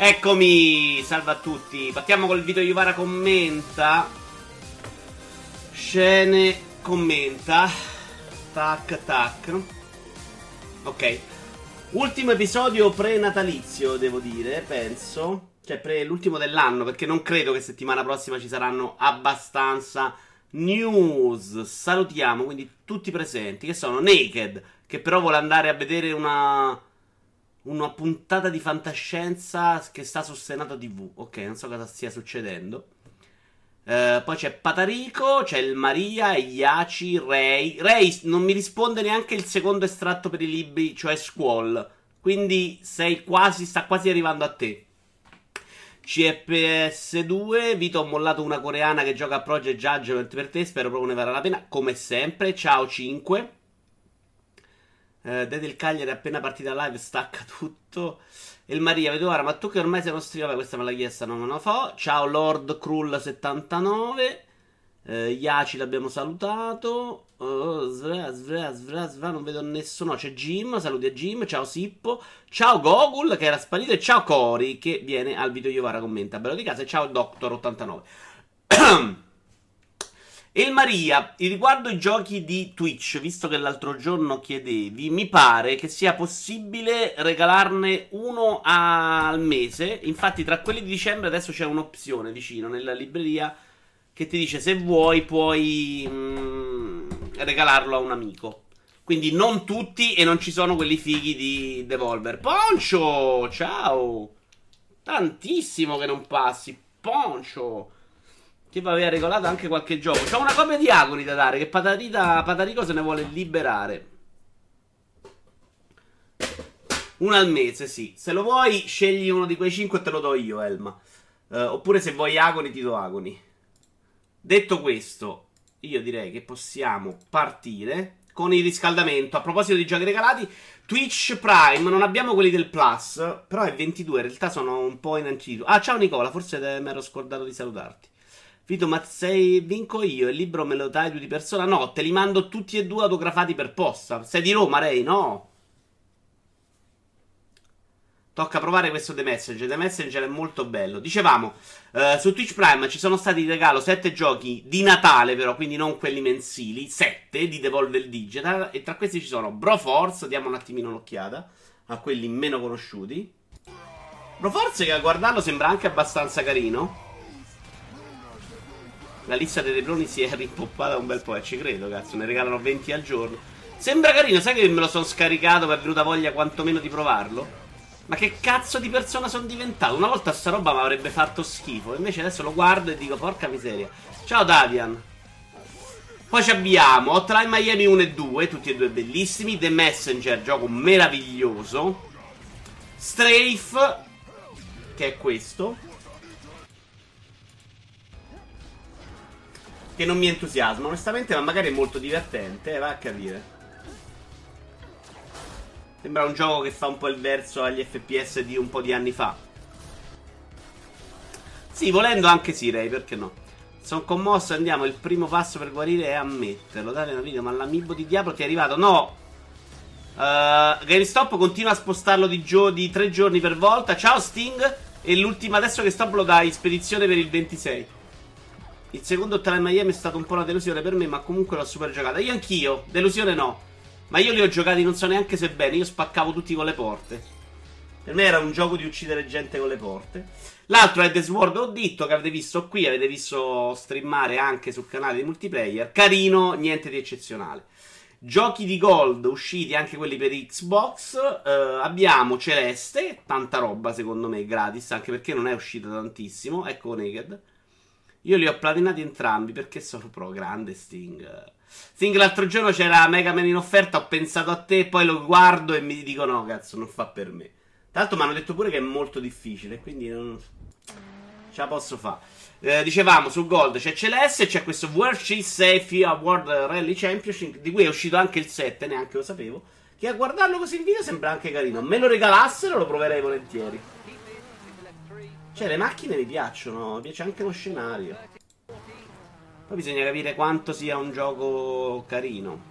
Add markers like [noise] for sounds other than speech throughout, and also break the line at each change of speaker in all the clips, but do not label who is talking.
Eccomi, salve a tutti. Partiamo col video Yuvara commenta. Scene commenta. Tac tac. Ok. Ultimo episodio pre-natalizio, devo dire, penso. Cioè, pre- l'ultimo dell'anno, perché non credo che settimana prossima ci saranno abbastanza news. Salutiamo quindi tutti i presenti, che sono Naked, che però vuole andare a vedere una una puntata di fantascienza che sta su Senato TV. Ok, non so cosa stia succedendo. Uh, poi c'è Patarico, c'è il Maria, Iaci, Ray. Ray non mi risponde neanche il secondo estratto per i libri, cioè Squall. Quindi sei quasi, sta quasi arrivando a te. CPS2, Vito ho mollato una coreana che gioca a Project Judgment per te, spero proprio ne varrà la pena, come sempre. Ciao 5. Eh, Dede il Cagliari appena partita live stacca tutto. E il Maria, vedo ora, ma tu che ormai sei uno streamer, questa me l'ha chiesta, non me la fa. Ciao Lord Krull79. Eh, Iaci l'abbiamo salutato. Oh, svra, svra, svra, svra, non vedo nessuno. C'è Jim, saluti a Jim. Ciao Sippo. Ciao Gogul che era sparito. E ciao Cori che viene al video Iovara commenta. Bello di casa. E ciao Doctor89. [clears throat] Il Maria, riguardo i giochi di Twitch, visto che l'altro giorno chiedevi, mi pare che sia possibile regalarne uno al mese. Infatti, tra quelli di dicembre adesso c'è un'opzione vicino nella libreria che ti dice se vuoi puoi mm, regalarlo a un amico. Quindi non tutti e non ci sono quelli fighi di Devolver. Poncio, ciao! Tantissimo che non passi. Poncio. Che va aveva regolato anche qualche gioco. C'ho una copia di Agoni da dare. Che Patarita, Patarico se ne vuole liberare. Una al mese, sì. Se lo vuoi, scegli uno di quei 5 e te lo do io, Elma. Uh, oppure se vuoi Agoni, ti do Agoni. Detto questo, io direi che possiamo partire con il riscaldamento. A proposito di giochi regalati, Twitch Prime, non abbiamo quelli del Plus, però è 22, in realtà sono un po' in anticipo. Ah, ciao Nicola, forse mi ero scordato di salutarti. Vito, ma se vinco io il libro me lo dai tu di persona? No, te li mando tutti e due autografati per posta. Sei di Roma, Ray? No. Tocca provare questo The Messenger. The Messenger è molto bello. Dicevamo, uh, su Twitch Prime ci sono stati in regalo 7 giochi di Natale, però, quindi non quelli mensili. 7 di Devolver Digital. E tra questi ci sono Broforce. Diamo un attimino un'occhiata a quelli meno conosciuti. Broforce, che a guardarlo sembra anche abbastanza carino. La lista dei Lebroni si è rimpoppata un bel po', e ci credo, cazzo, ne regalano 20 al giorno. Sembra carino, sai che me lo sono scaricato per venuta voglia quantomeno di provarlo? Ma che cazzo di persona sono diventato? Una volta sta roba mi avrebbe fatto schifo, invece adesso lo guardo e dico, porca miseria. Ciao Davian. Poi abbiamo Hotline Miami 1 e 2, tutti e due bellissimi. The Messenger, gioco meraviglioso. Strafe, che è questo. Che non mi entusiasma, onestamente, ma magari è molto divertente, eh, va a capire. Sembra un gioco che fa un po' il verso agli FPS di un po' di anni fa. Sì, volendo anche sì, Ray, perché no? Sono commosso, andiamo, il primo passo per guarire è ammetterlo. Date una video, ma l'amibo di Diablo ti è arrivato? No! Uh, GameStop continua a spostarlo di, gio- di tre giorni per volta. Ciao Sting! E l'ultima adesso che stop lo dà in spedizione per il 26. Il secondo tra Miami è stato un po' una delusione per me, ma comunque l'ho super giocata. Io anch'io, delusione no. Ma io li ho giocati non so neanche se bene, io spaccavo tutti con le porte. Per me era un gioco di uccidere gente con le porte. L'altro è The Sword Ho detto che avete visto qui, avete visto streamare anche sul canale di multiplayer. Carino, niente di eccezionale. Giochi di gold usciti anche quelli per Xbox. Uh, abbiamo Celeste, tanta roba secondo me gratis, anche perché non è uscita tantissimo. Ecco Naked. Io li ho platinati entrambi perché sono pro. Grande Sting. Sting l'altro giorno c'era Mega Man in offerta. Ho pensato a te, poi lo guardo e mi dico: no, cazzo, non fa per me. Tra l'altro mi hanno detto pure che è molto difficile. Quindi non ce la posso fare. Eh, dicevamo su Gold c'è Celeste, c'è questo World Cheese Safe Award Rally Championship. Di cui è uscito anche il 7, neanche lo sapevo. Che a guardarlo così in video sembra anche carino. Me lo regalassero, lo proverei volentieri. Cioè, le macchine mi piacciono, mi piace anche lo scenario. Poi bisogna capire quanto sia un gioco carino.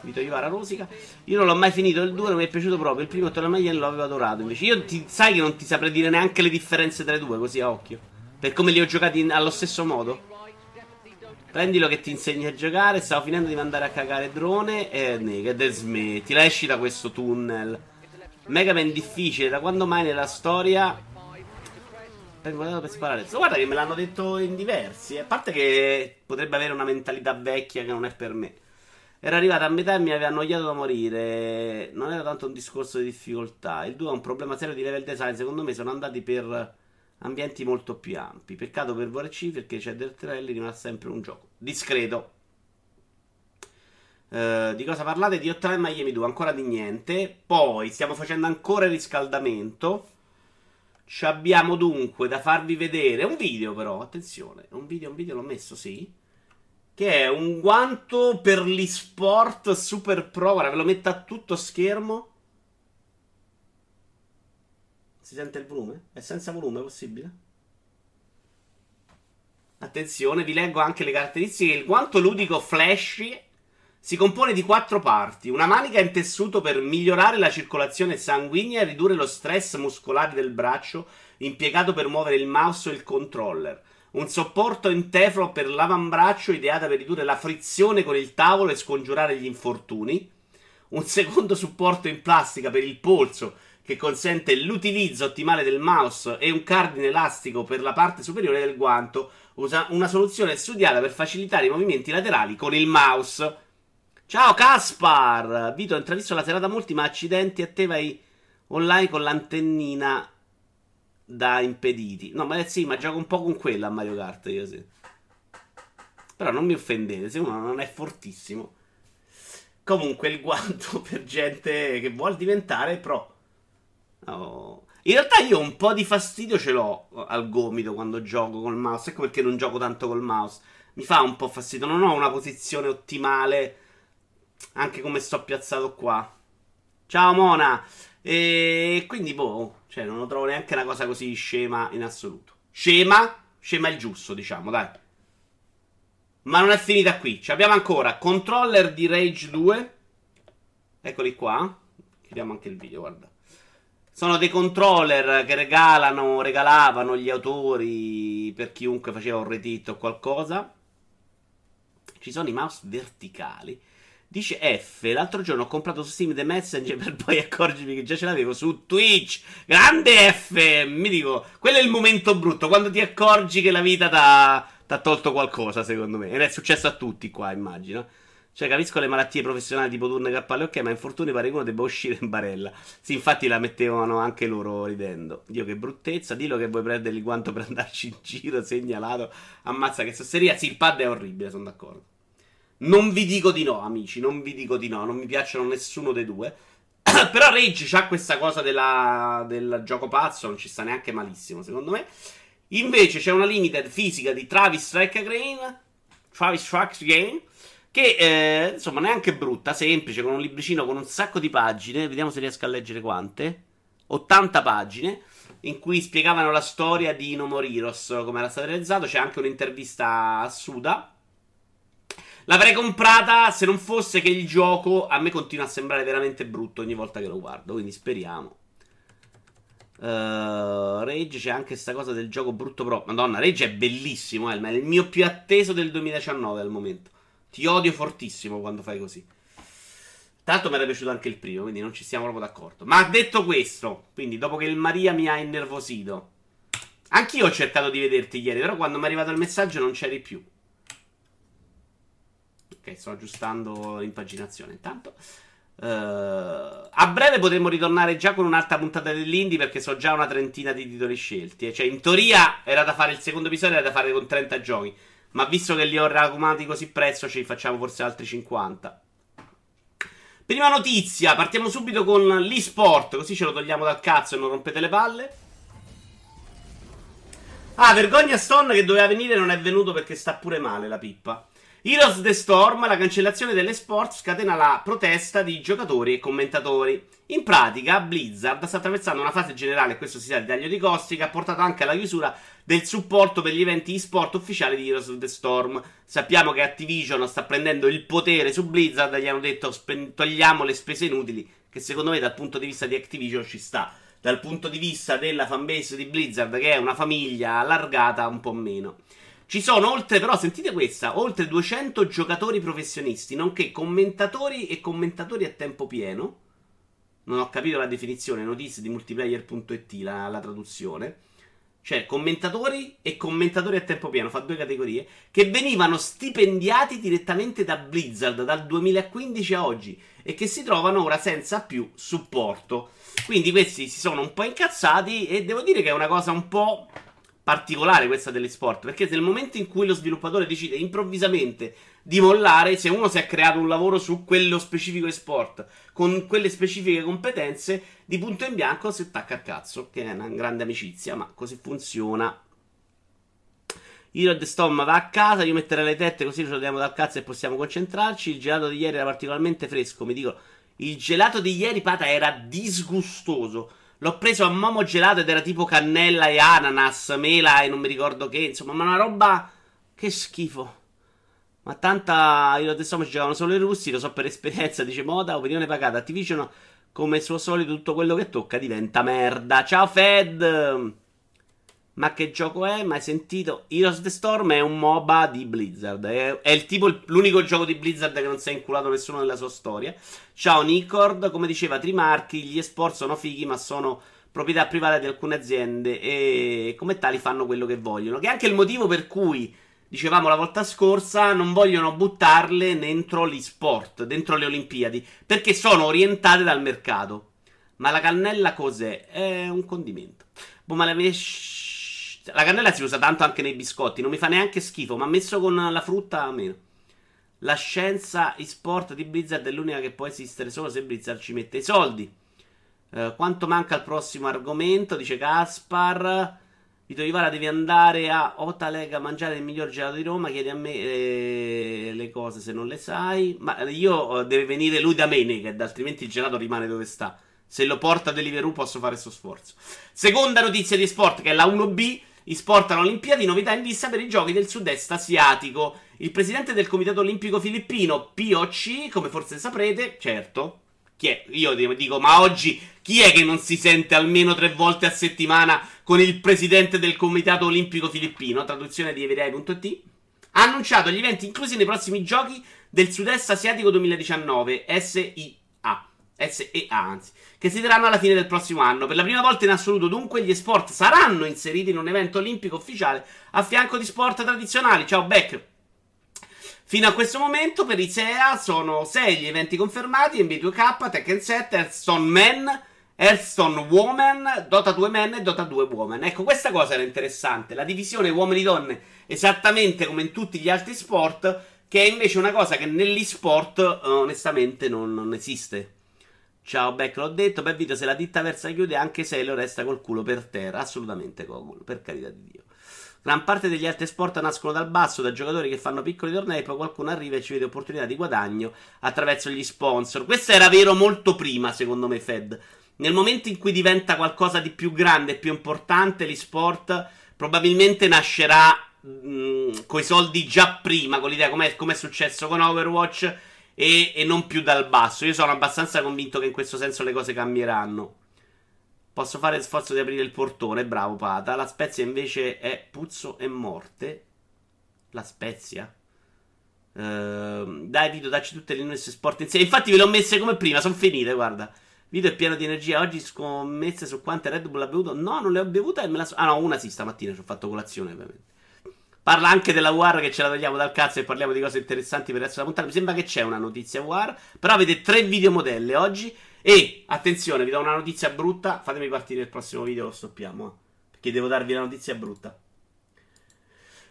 Vito Ivara Rosica. Io non l'ho mai finito il 2, non mi è piaciuto proprio. Il primo Tolamaglia lo avevo adorato. Invece, io ti, sai che non ti saprei dire neanche le differenze tra i due, così a occhio. Per come li ho giocati in, allo stesso modo. Prendilo che ti insegni a giocare. Stavo finendo di mandare a cagare drone. E Naked smetti. La esci da questo tunnel. Mega Man difficile. Da quando mai nella storia per sparare. So, guarda che me l'hanno detto in diversi. A parte che potrebbe avere una mentalità vecchia che non è per me. Era arrivata a metà e mi aveva annoiato da morire. Non era tanto un discorso di difficoltà. Il 2 ha un problema serio di level design. Secondo me sono andati per ambienti molto più ampi. Peccato per VRC perché c'è del Trelli rimane sempre un gioco discreto. Uh, di cosa parlate? Di Hotline Miami 2, ancora di niente. Poi stiamo facendo ancora il riscaldamento. Ci abbiamo dunque da farvi vedere un video, però. Attenzione, un video, un video l'ho messo, sì. Che è un guanto per l'esport super pro. Guarda, ve lo metto a tutto schermo. Si sente il volume? È senza volume, possibile? Attenzione, vi leggo anche le caratteristiche. Il guanto ludico flashy si compone di quattro parti. Una manica in tessuto per migliorare la circolazione sanguigna e ridurre lo stress muscolare del braccio, impiegato per muovere il mouse e il controller. Un supporto in teflon per l'avambraccio, ideata per ridurre la frizione con il tavolo e scongiurare gli infortuni. Un secondo supporto in plastica per il polso che consente l'utilizzo ottimale del mouse e un cardine elastico per la parte superiore del guanto. Usa una soluzione studiata per facilitare i movimenti laterali con il mouse. Ciao Caspar! Vito, ho intravisto la serata molti, ma accidenti a te vai online con l'antennina da impediti. No, ma eh, sì, ma gioco un po' con quella a Mario Kart io sì. Però non mi offendete, se uno non è fortissimo. Comunque il guanto [laughs] per gente che vuole diventare pro. Oh. In realtà io un po' di fastidio ce l'ho al gomito quando gioco col mouse. Ecco perché non gioco tanto col mouse. Mi fa un po' fastidio. Non ho una posizione ottimale. Anche come sto piazzato qua. Ciao Mona. E quindi, boh, cioè, non lo trovo neanche una cosa così scema in assoluto. Scema, scema il giusto, diciamo, dai. Ma non è finita qui. Ci abbiamo ancora controller di Rage 2. Eccoli qua. Chiudiamo anche il video, guarda. Sono dei controller che regalano, regalavano gli autori per chiunque faceva un retweet o qualcosa. Ci sono i mouse verticali. Dice F, l'altro giorno ho comprato su Steam The Messenger per poi accorgermi che già ce l'avevo su Twitch. Grande F! Mi dico, quello è il momento brutto, quando ti accorgi che la vita ti ha tolto qualcosa, secondo me. Ed è successo a tutti qua, immagino. Cioè, capisco le malattie professionali tipo turne cappale, ok, ma infortuni pare che uno debba uscire in barella. Sì, infatti la mettevano anche loro ridendo. Dio, che bruttezza. Dillo che vuoi prendere il guanto per andarci in giro, segnalato. Ammazza che sosseria. Sì, il pad è orribile, sono d'accordo. Non vi dico di no, amici, non vi dico di no. Non mi piacciono nessuno dei due. [coughs] Però Rage c'ha questa cosa della, del gioco pazzo, non ci sta neanche malissimo, secondo me. Invece c'è una limited fisica di Travis Strike Again. Travis Strikes Again che eh, insomma neanche brutta, semplice, con un libricino con un sacco di pagine. Vediamo se riesco a leggere quante. 80 pagine in cui spiegavano la storia di Nomoriros, come era stato realizzato. C'è anche un'intervista a Suda. L'avrei comprata se non fosse che il gioco a me continua a sembrare veramente brutto ogni volta che lo guardo. Quindi speriamo. Uh, Rage c'è anche questa cosa del gioco brutto pro. Madonna, Rage è bellissimo. Eh, è il mio più atteso del 2019 al momento. Ti odio fortissimo quando fai così. Tanto mi era piaciuto anche il primo, quindi non ci siamo proprio d'accordo. Ma detto questo, quindi dopo che il Maria mi ha innervosito, anch'io ho cercato di vederti ieri, però quando mi è arrivato il messaggio non c'eri più. Ok, sto aggiustando l'impaginazione intanto. Uh, a breve potremmo ritornare già con un'altra puntata dell'Indie perché so già una trentina di titoli scelti. Eh. Cioè, in teoria era da fare il secondo episodio, era da fare con 30 giochi. Ma visto che li ho raccomandati così presto, ci facciamo forse altri 50. Prima notizia, partiamo subito con l'eSport, così ce lo togliamo dal cazzo e non rompete le palle. Ah, vergogna Stone che doveva venire non è venuto perché sta pure male la pippa. Heroes the Storm, la cancellazione delle sport scatena la protesta di giocatori e commentatori. In pratica, Blizzard sta attraversando una fase generale, questo si sa di taglio di costi, che ha portato anche alla chiusura del supporto per gli eventi e-sport ufficiali di Heroes of the Storm. Sappiamo che Activision sta prendendo il potere su Blizzard, gli hanno detto togliamo le spese inutili, che secondo me dal punto di vista di Activision ci sta. Dal punto di vista della fanbase di Blizzard, che è una famiglia allargata, un po' meno. Ci sono oltre, però, sentite questa, oltre 200 giocatori professionisti, nonché commentatori e commentatori a tempo pieno. Non ho capito la definizione, notizie di multiplayer.it, la, la traduzione. Cioè, commentatori e commentatori a tempo pieno, fa due categorie, che venivano stipendiati direttamente da Blizzard dal 2015 a oggi e che si trovano ora senza più supporto. Quindi questi si sono un po' incazzati e devo dire che è una cosa un po' particolare questa dell'esport, perché nel momento in cui lo sviluppatore decide improvvisamente di mollare, se uno si è creato un lavoro su quello specifico esport, con quelle specifiche competenze, di punto in bianco si attacca al cazzo, che è una grande amicizia, ma così funziona. The Storm va a casa, io metterei le tette così ce lo diamo dal cazzo e possiamo concentrarci. Il gelato di ieri era particolarmente fresco, mi dico. Il gelato di ieri, pata, era disgustoso. L'ho preso a Momo gelato ed era tipo cannella e ananas, mela e non mi ricordo che. Insomma, ma una roba. Che schifo. Ma tanta. Io adesso ci giocavano solo i russi, lo so per esperienza, dice Moda, opinione pagata. Activision, come suo solito, tutto quello che tocca diventa merda. Ciao Fed! Ma che gioco è? Mai sentito? Heroes the Storm è un MOBA di Blizzard. È, è tipo, l'unico gioco di Blizzard che non si è inculato nessuno nella sua storia. Ciao Nicord, come diceva Trimarchi, gli esport sono fighi, ma sono proprietà private di alcune aziende e come tali fanno quello che vogliono. Che è anche il motivo per cui, dicevamo la volta scorsa, non vogliono buttarle dentro gli sport, dentro le Olimpiadi, perché sono orientate dal mercato. Ma la cannella cos'è? È un condimento. Boh, ma la la cannella si usa tanto anche nei biscotti, non mi fa neanche schifo, ma messo con la frutta meno. La scienza e-sport di Blizzard è l'unica che può esistere solo se Blizzard ci mette i soldi. Uh, quanto manca al prossimo argomento? Dice Gaspar. Vito Ivara devi andare a Otalega a mangiare il miglior gelato di Roma. Chiedi a me eh, le cose se non le sai. Ma io eh, deve venire lui da me, Naked, altrimenti il gelato rimane dove sta. Se lo porta a Deliveroo posso fare questo sforzo. Seconda notizia di sport che è la 1B sport alle Olimpiadi, novità in vista per i giochi del sud-est asiatico. Il presidente del Comitato Olimpico Filippino, POC, come forse saprete, certo, chi è? Io dico, ma oggi chi è che non si sente almeno tre volte a settimana con il presidente del Comitato Olimpico Filippino? Traduzione di everai.it. Ha annunciato gli eventi inclusi nei prossimi giochi del sud-est asiatico 2019, SIA. SEA, anzi, che si terranno alla fine del prossimo anno. Per la prima volta in assoluto, dunque, gli sport saranno inseriti in un evento olimpico ufficiale a fianco di sport tradizionali. Ciao, Beck. Fino a questo momento, per i SEA sono 6 gli eventi confermati: NBA2K, Tekken 7, Hearthstone Men, Hearthstone Woman, Dota 2 Men e Dota 2 Woman. Ecco, questa cosa era interessante. La divisione uomini-donne, esattamente come in tutti gli altri sport, che è invece una cosa che negli sport, onestamente, non, non esiste. Ciao Beck, l'ho detto, per video se la ditta versa chiude anche se lo resta col culo per terra. Assolutamente Gogol, per carità di Dio. Gran parte degli altri sport nascono dal basso, da giocatori che fanno piccoli tornei, poi qualcuno arriva e ci vede opportunità di guadagno attraverso gli sponsor. Questo era vero molto prima, secondo me, Fed. Nel momento in cui diventa qualcosa di più grande più importante, l'esport probabilmente nascerà mh, coi soldi già prima, con l'idea come è successo con Overwatch e, e non più dal basso. Io sono abbastanza convinto che in questo senso le cose cambieranno. Posso fare sforzo di aprire il portone, bravo Pata. La spezia invece è puzzo e morte. La spezia? Uh, dai, Vito, dacci tutte le news sport insieme. Infatti, ve le ho messe come prima, sono finite, guarda. Vito è pieno di energia. Oggi scommesse su quante Red Bull ha bevuto. No, non le ho bevute e me la so- Ah, no, una sì, stamattina ci ho fatto colazione, ovviamente. Parla anche della War che ce la togliamo dal cazzo e parliamo di cose interessanti per il resto della puntata. Mi sembra che c'è una notizia War. Però avete tre video modelle oggi. E attenzione, vi do una notizia brutta. Fatemi partire il prossimo video, lo stoppiamo. Eh, perché devo darvi la notizia brutta.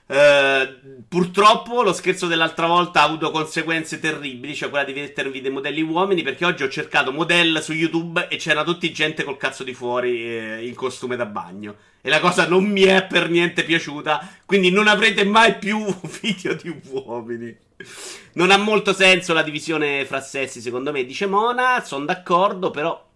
Uh, purtroppo lo scherzo dell'altra volta ha avuto conseguenze terribili, cioè quella di mettervi dei modelli uomini, perché oggi ho cercato model su YouTube e c'era tutti gente col cazzo di fuori eh, in costume da bagno. E la cosa non mi è per niente piaciuta, quindi non avrete mai più [laughs] video di uomini. Non ha molto senso la divisione fra sessi, secondo me, dice Mona. Sono d'accordo, però.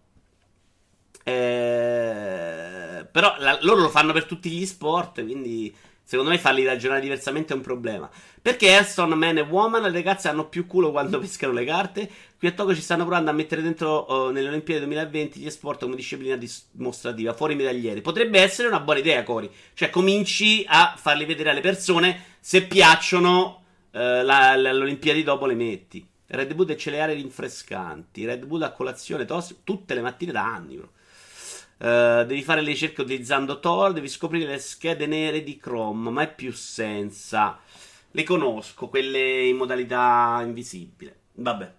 Eh, però la, loro lo fanno per tutti gli sport, quindi Secondo me farli ragionare diversamente è un problema. Perché Aston, Man e Woman, le ragazze hanno più culo quando [laughs] pescano le carte. Qui a Tokyo ci stanno provando a mettere dentro uh, nelle Olimpiadi 2020 gli sport come disciplina dimostrativa, fuori medaglieri. Potrebbe essere una buona idea, Cori. Cioè, cominci a farli vedere alle persone. Se piacciono, uh, la, la, dopo le metti. Red Bull e cereali rinfrescanti. Red Bull a colazione tossico tutte le mattine da anni, bro. Uh, devi fare le ricerche utilizzando Tor, devi scoprire le schede nere di Chrome, ma è più senza. Le conosco, quelle in modalità invisibile. Vabbè.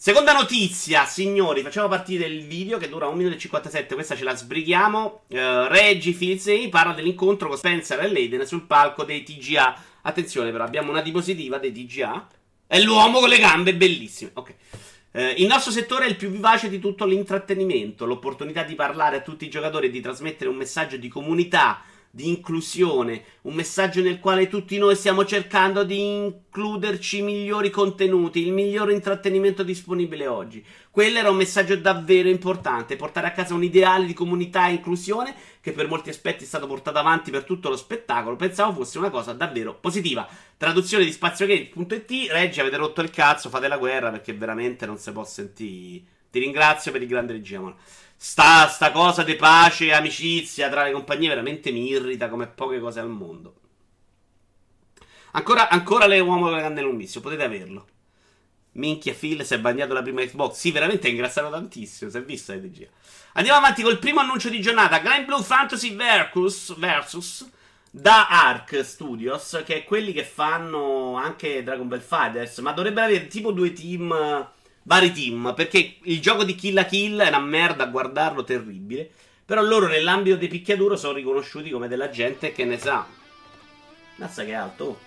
Seconda notizia, signori, facciamo partire il video che dura 1 minuto e 57, questa ce la sbrighiamo. Uh, Reggie Filzei parla dell'incontro con Spencer e Leiden sul palco dei TGA. Attenzione però, abbiamo una diapositiva dei TGA. È l'uomo con le gambe bellissime. Ok. Eh, il nostro settore è il più vivace di tutto l'intrattenimento, l'opportunità di parlare a tutti i giocatori e di trasmettere un messaggio di comunità, di inclusione, un messaggio nel quale tutti noi stiamo cercando di includerci i migliori contenuti, il migliore intrattenimento disponibile oggi. Quello era un messaggio davvero importante, portare a casa un ideale di comunità e inclusione che per molti aspetti è stato portato avanti per tutto lo spettacolo. Pensavo fosse una cosa davvero positiva. Traduzione di spaziogate.it, Reggi avete rotto il cazzo, fate la guerra perché veramente non si può sentire. Ti ringrazio per il grande regia, Sta, sta cosa di pace e amicizia tra le compagnie veramente mi irrita come poche cose al mondo. Ancora, ancora le uomo con le canne lunghissime, potete averlo. Minchia, Phil si è bagnato la prima Xbox. Sì, veramente è ingrassato tantissimo. Si è visto la regia. Andiamo avanti col primo annuncio di giornata: Grand Blue Fantasy Versus, versus da Arc Studios, che è quelli che fanno anche Dragon Ball Fighters. Ma dovrebbero avere tipo due team vari team. Perché il gioco di Kill la Kill è una merda a guardarlo, terribile. Però loro nell'ambito dei picchiaduro sono riconosciuti come della gente che ne sa. Mazza che alto.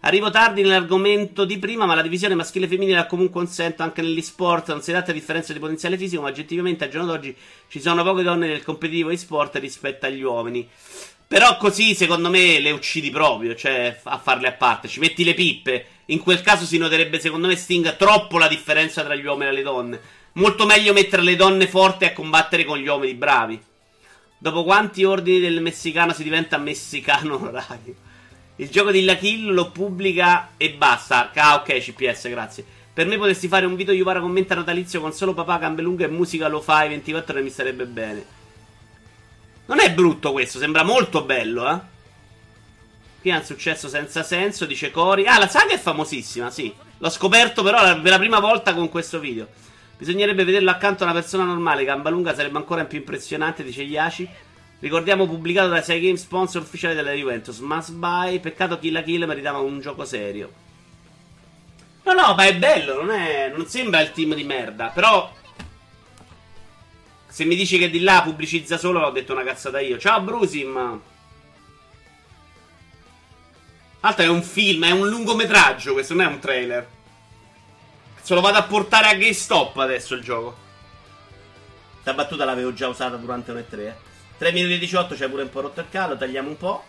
Arrivo tardi nell'argomento di prima, ma la divisione maschile e femminile ha comunque un senso anche negli sport. Non si tratta di differenza di potenziale fisico, ma oggettivamente al giorno d'oggi ci sono poche donne nel competitivo e sport rispetto agli uomini. Però così, secondo me, le uccidi proprio, cioè a farle a parte. Ci metti le pippe. In quel caso si noterebbe, secondo me, Sting troppo la differenza tra gli uomini e le donne. Molto meglio mettere le donne forti a combattere con gli uomini bravi. Dopo quanti ordini del messicano si diventa messicano [laughs] onorario? Il gioco di La Kill lo pubblica e basta. Ah, ok, CPS, grazie. Per me potresti fare un video Yuvara commenta natalizio con solo papà, gambe lunghe e musica lo fai 24 ore mi sarebbe bene. Non è brutto questo, sembra molto bello, eh. Qui è un successo senza senso, dice Cori. Ah, la saga è famosissima, sì. L'ho scoperto però per la prima volta con questo video. Bisognerebbe vederlo accanto a una persona normale. Gamba lunga sarebbe ancora più impressionante, dice Yashi. Ricordiamo pubblicato da 6 Game sponsor ufficiale della Juventus. Must buy. Peccato Kill la Kill meritava un gioco serio. No, no, ma è bello, non, è, non sembra il team di merda. Però se mi dici che di là pubblicizza solo, ho detto una cazzata io. Ciao Brusim. Altra è un film, è un lungometraggio, questo non è un trailer. Se lo vado a portare a GameStop adesso il gioco. Questa battuta l'avevo già usata durante un E3. Eh. 3 minuti e 18 c'è pure un po' rotto il calo, tagliamo un po'.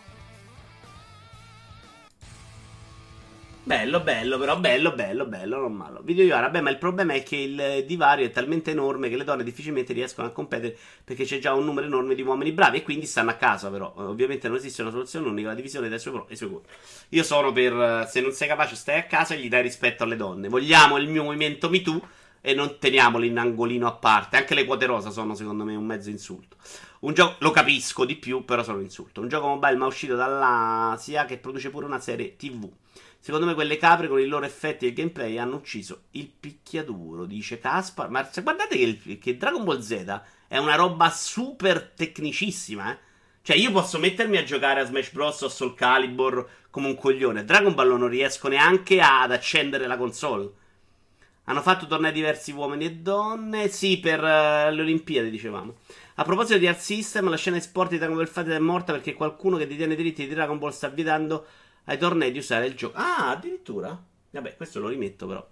Bello, bello, però bello, bello, bello, non malo. Video Iara, vabbè, ma il problema è che il divario è talmente enorme che le donne difficilmente riescono a competere perché c'è già un numero enorme di uomini bravi e quindi stanno a casa, però. Ovviamente non esiste una soluzione unica, la divisione dei suoi pro e i suoi contro. Io sono per, se non sei capace stai a casa e gli dai rispetto alle donne. Vogliamo il mio movimento MeToo e non teniamolo in angolino a parte. Anche le quote rosa sono, secondo me, un mezzo insulto. Un gioco, lo capisco di più, però sono insulto. Un gioco mobile ma uscito dall'Asia che produce pure una serie TV. Secondo me quelle capre con i loro effetti e il gameplay hanno ucciso il picchiaduro, dice Caspar. Ma guardate che, che Dragon Ball Z è una roba super tecnicissima, eh. Cioè, io posso mettermi a giocare a Smash Bros. o Soul Calibur come un coglione. Dragon Ball non riesco neanche ad accendere la console. Hanno fatto tornei diversi uomini e donne. Sì, per uh, le Olimpiadi, dicevamo. A proposito di Art System, la scena sport di Dragon Ball Fighter è morta perché qualcuno che detiene i diritti di Dragon Ball sta vietando ai tornei di usare il gioco. Ah, addirittura? Vabbè, questo lo rimetto però.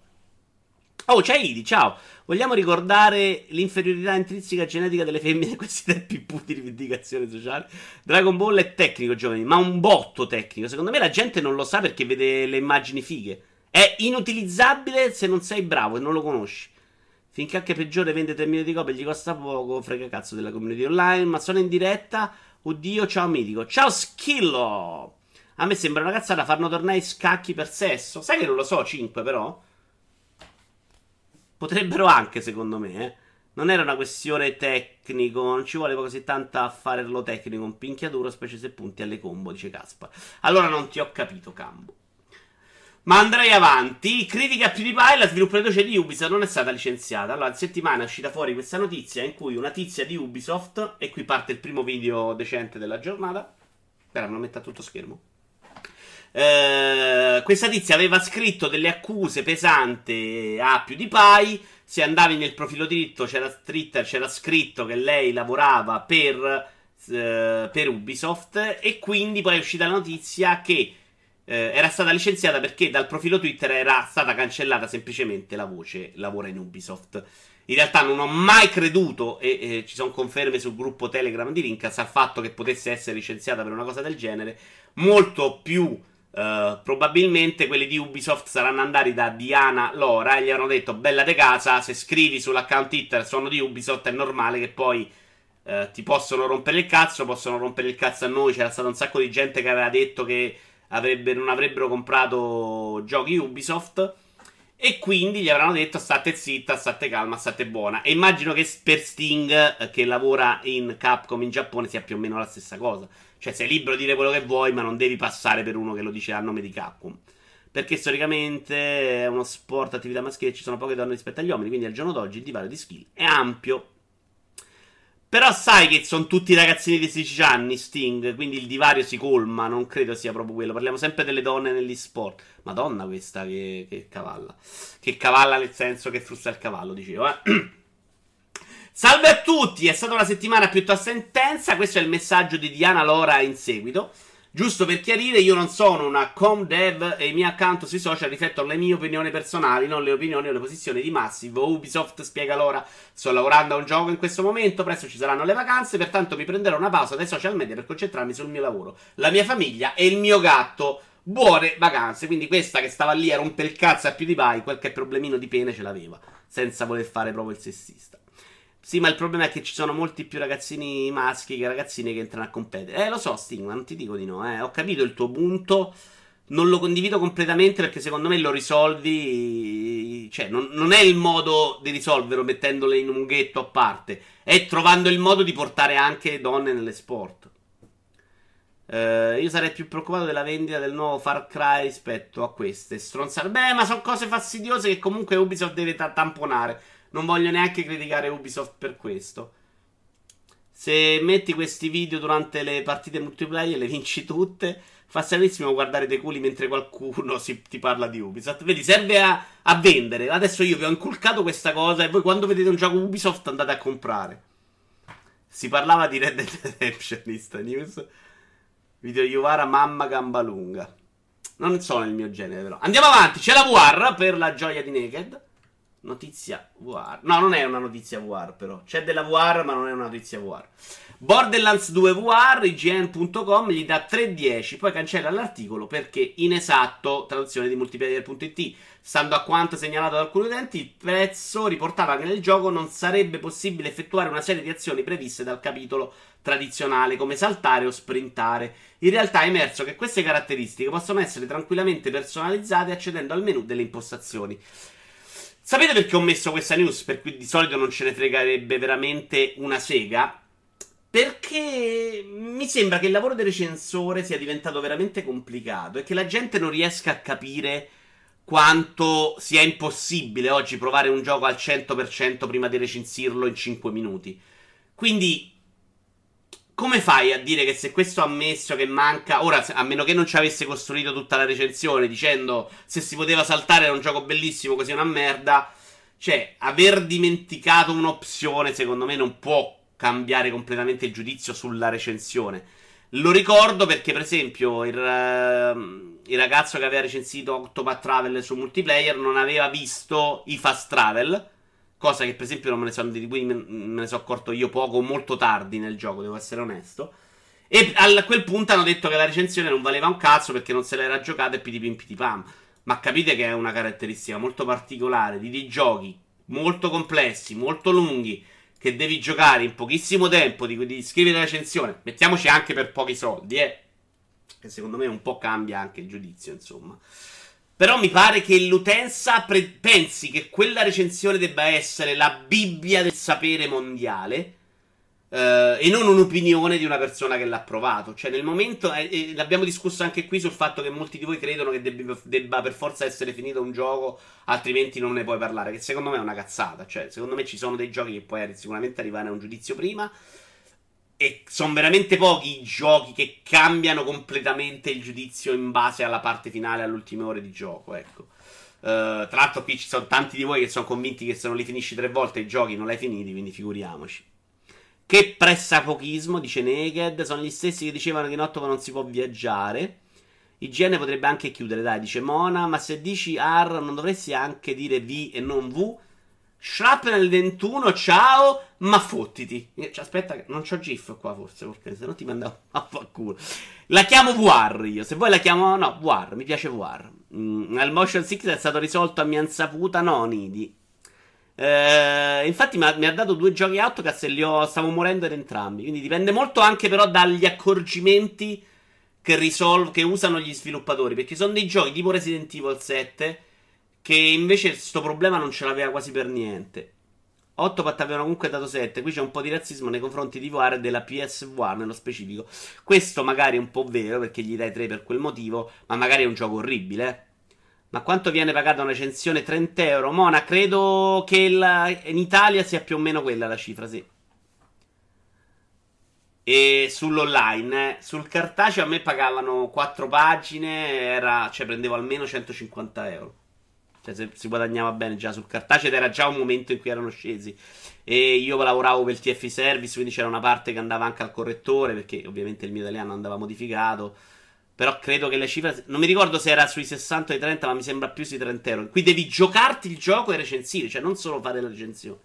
Oh, c'è Idi, ciao. Vogliamo ricordare l'inferiorità intrinseca genetica delle femmine in [laughs] questi tempi puti di rivendicazione sociale? Dragon Ball è tecnico, giovani, ma un botto tecnico. Secondo me la gente non lo sa perché vede le immagini fighe. È inutilizzabile se non sei bravo e non lo conosci. Finché anche peggiore vende 3 milioni di copie gli costa poco, frega cazzo della community online. Ma sono in diretta. Oddio, ciao mitico. Ciao Schillo! A me sembra una cazzata farno tornare scacchi per sesso. Sai che non lo so, 5 però? Potrebbero anche, secondo me, eh. Non era una questione tecnico, non ci vuole così tanta a farlo tecnico, un pinchiaduro, specie se punti alle combo, dice Caspar. Allora non ti ho capito, Cambo. Ma andrei avanti. Critica a PewDiePie, la sviluppatrice di Ubisoft non è stata licenziata. Allora, in settimana è uscita fuori questa notizia in cui una tizia di Ubisoft, e qui parte il primo video decente della giornata. Spera, non metta tutto schermo. Eh, questa tizia aveva scritto delle accuse pesanti a PewDiePie. Se andavi nel profilo dritto, c'era, Twitter, c'era scritto che lei lavorava per, eh, per Ubisoft. E quindi poi è uscita la notizia che eh, era stata licenziata perché dal profilo Twitter era stata cancellata semplicemente la voce lavora in Ubisoft. In realtà non ho mai creduto, e, e ci sono conferme sul gruppo Telegram di Rincas, al fatto che potesse essere licenziata per una cosa del genere. Molto più Uh, probabilmente quelli di Ubisoft saranno andati da Diana Lora e gli hanno detto: Bella de casa, se scrivi sull'account Twitter sono di Ubisoft, è normale che poi uh, ti possono rompere il cazzo, possono rompere il cazzo a noi. C'era stato un sacco di gente che aveva detto che avrebbe, non avrebbero comprato giochi Ubisoft. E quindi gli avranno detto: State zitta, state calma, state buona. E immagino che per Sting, eh, che lavora in Capcom in Giappone, sia più o meno la stessa cosa. Cioè, sei libero di dire quello che vuoi, ma non devi passare per uno che lo dice a nome di Capcom. Perché storicamente è uno sport, attività maschile, ci sono poche donne rispetto agli uomini. Quindi al giorno d'oggi il divario di skill è ampio. Però sai che sono tutti ragazzini di 16 anni, Sting, quindi il divario si colma, non credo sia proprio quello. Parliamo sempre delle donne negli sport. Madonna questa che, che cavalla. Che cavalla nel senso che frusta il cavallo, dicevo, eh. [clears throat] Salve a tutti, è stata una settimana piuttosto intensa, questo è il messaggio di Diana Lora in seguito. Giusto per chiarire, io non sono una com dev e i miei account sui social riflettono le mie opinioni personali, non le opinioni o le posizioni di Massive. Ubisoft spiega l'ora. Sto lavorando a un gioco in questo momento, presto ci saranno le vacanze, pertanto mi prenderò una pausa dai social media per concentrarmi sul mio lavoro, la mia famiglia e il mio gatto. Buone vacanze. Quindi questa che stava lì a rompere il cazzo a più di pai, qualche problemino di pene ce l'aveva, senza voler fare proprio il sessista. Sì, ma il problema è che ci sono molti più ragazzini maschi che ragazzine che entrano a competere. Eh, lo so, Sting, ma non ti dico di no, eh. Ho capito il tuo punto. Non lo condivido completamente perché secondo me lo risolvi. Cioè, non, non è il modo di risolverlo mettendole in un ghetto a parte. È trovando il modo di portare anche donne nelle sport. Uh, io sarei più preoccupato della vendita del nuovo Far Cry rispetto a queste stronzate. Beh, ma sono cose fastidiose che comunque Ubisoft deve t- tamponare. Non voglio neanche criticare Ubisoft per questo. Se metti questi video durante le partite multiplayer le vinci tutte, fa serissimo guardare dei culi mentre qualcuno si, ti parla di Ubisoft. Vedi, serve a, a, vendere. Adesso io vi ho inculcato questa cosa e voi quando vedete un gioco Ubisoft andate a comprare. Si parlava di Red Dead Redemption News. Video Yuvara mamma gamba lunga. Non sono il mio genere però. Andiamo avanti, c'è la VR per la gioia di Naked. Notizia VR. No, non è una notizia VR, però. C'è della VR, ma non è una notizia VR. Borderlands 2 VR, IGN.com gli dà 3.10, poi cancella l'articolo perché inesatto, traduzione di multiplayer.it. Stando a quanto segnalato da alcuni utenti, il prezzo riportava che nel gioco non sarebbe possibile effettuare una serie di azioni previste dal capitolo tradizionale, come saltare o sprintare. In realtà è emerso che queste caratteristiche possono essere tranquillamente personalizzate accedendo al menu delle impostazioni. Sapete perché ho messo questa news? Per cui di solito non ce ne fregherebbe veramente una sega? Perché mi sembra che il lavoro del recensore sia diventato veramente complicato e che la gente non riesca a capire quanto sia impossibile oggi provare un gioco al 100% prima di recensirlo in 5 minuti. Quindi come fai a dire che se questo ha ammesso che manca. Ora, a meno che non ci avesse costruito tutta la recensione dicendo se si poteva saltare era un gioco bellissimo, così è una merda. Cioè, aver dimenticato un'opzione, secondo me, non può cambiare completamente il giudizio sulla recensione. Lo ricordo perché, per esempio, il, uh, il ragazzo che aveva recensito Octopath Travel su multiplayer non aveva visto i fast travel. Cosa che, per esempio, non me ne sono, di me ne sono accorto io poco, molto tardi nel gioco, devo essere onesto. E a quel punto hanno detto che la recensione non valeva un cazzo perché non se l'era giocata e pitipim pitipam. Ma capite che è una caratteristica molto particolare di dei giochi molto complessi, molto lunghi, che devi giocare in pochissimo tempo, di cui scrivere la recensione. Mettiamoci anche per pochi soldi, eh. Che secondo me un po' cambia anche il giudizio, insomma. Però mi pare che l'utenza pre- pensi che quella recensione debba essere la Bibbia del sapere mondiale Uh, e non un'opinione di una persona che l'ha provato. Cioè, nel momento. Eh, eh, l'abbiamo discusso anche qui sul fatto che molti di voi credono che debba, debba, per forza essere finito un gioco, altrimenti non ne puoi parlare. Che secondo me è una cazzata. Cioè, secondo me ci sono dei giochi che puoi sicuramente arrivare a un giudizio prima. E sono veramente pochi i giochi che cambiano completamente il giudizio in base alla parte finale, alle ultime ore di gioco. Ecco. Uh, tra l'altro, qui ci sono tanti di voi che sono convinti che se non li finisci tre volte i giochi non li hai finiti, quindi figuriamoci. Che pressapochismo, dice Naked. Sono gli stessi che dicevano che in Ottova non si può viaggiare. IGN potrebbe anche chiudere, dai, dice Mona. Ma se dici AR non dovresti anche dire V e non V? Shrapnel 21, ciao, ma fottiti. Cioè, aspetta, non c'ho GIF qua forse, perché se no ti mandavo a culo. La chiamo VR io, se vuoi la chiamo... No, VR, mi piace VR. Mm, il motion sickness è stato risolto a mia insaputa, no, Nidi. Eh, infatti mi ha, mi ha, dato due giochi Outcast e li ho, stavo morendo ad entrambi. Quindi dipende molto anche però dagli accorgimenti che, risolve, che usano gli sviluppatori. Perché sono dei giochi tipo Resident Evil 7 che invece questo problema non ce l'aveva quasi per niente. 8 Pat avevano comunque dato 7. Qui c'è un po' di razzismo nei confronti di VR e della PS1 nello specifico. Questo magari è un po' vero perché gli dai 3 per quel motivo, ma magari è un gioco orribile. Ma quanto viene pagata una recensione? 30 euro. Mona, credo che la... in Italia sia più o meno quella la cifra, sì. E sull'online, eh. sul cartaceo a me pagavano 4 pagine, era, cioè prendevo almeno 150 euro. Cioè se, si guadagnava bene già sul cartaceo ed era già un momento in cui erano scesi. E io lavoravo per il TF Service, quindi c'era una parte che andava anche al correttore, perché ovviamente il mio italiano andava modificato. Però credo che le cifre. Non mi ricordo se era sui 60 o i 30, ma mi sembra più sui 30 euro. Qui devi giocarti il gioco e recensire, cioè non solo fare la recensione.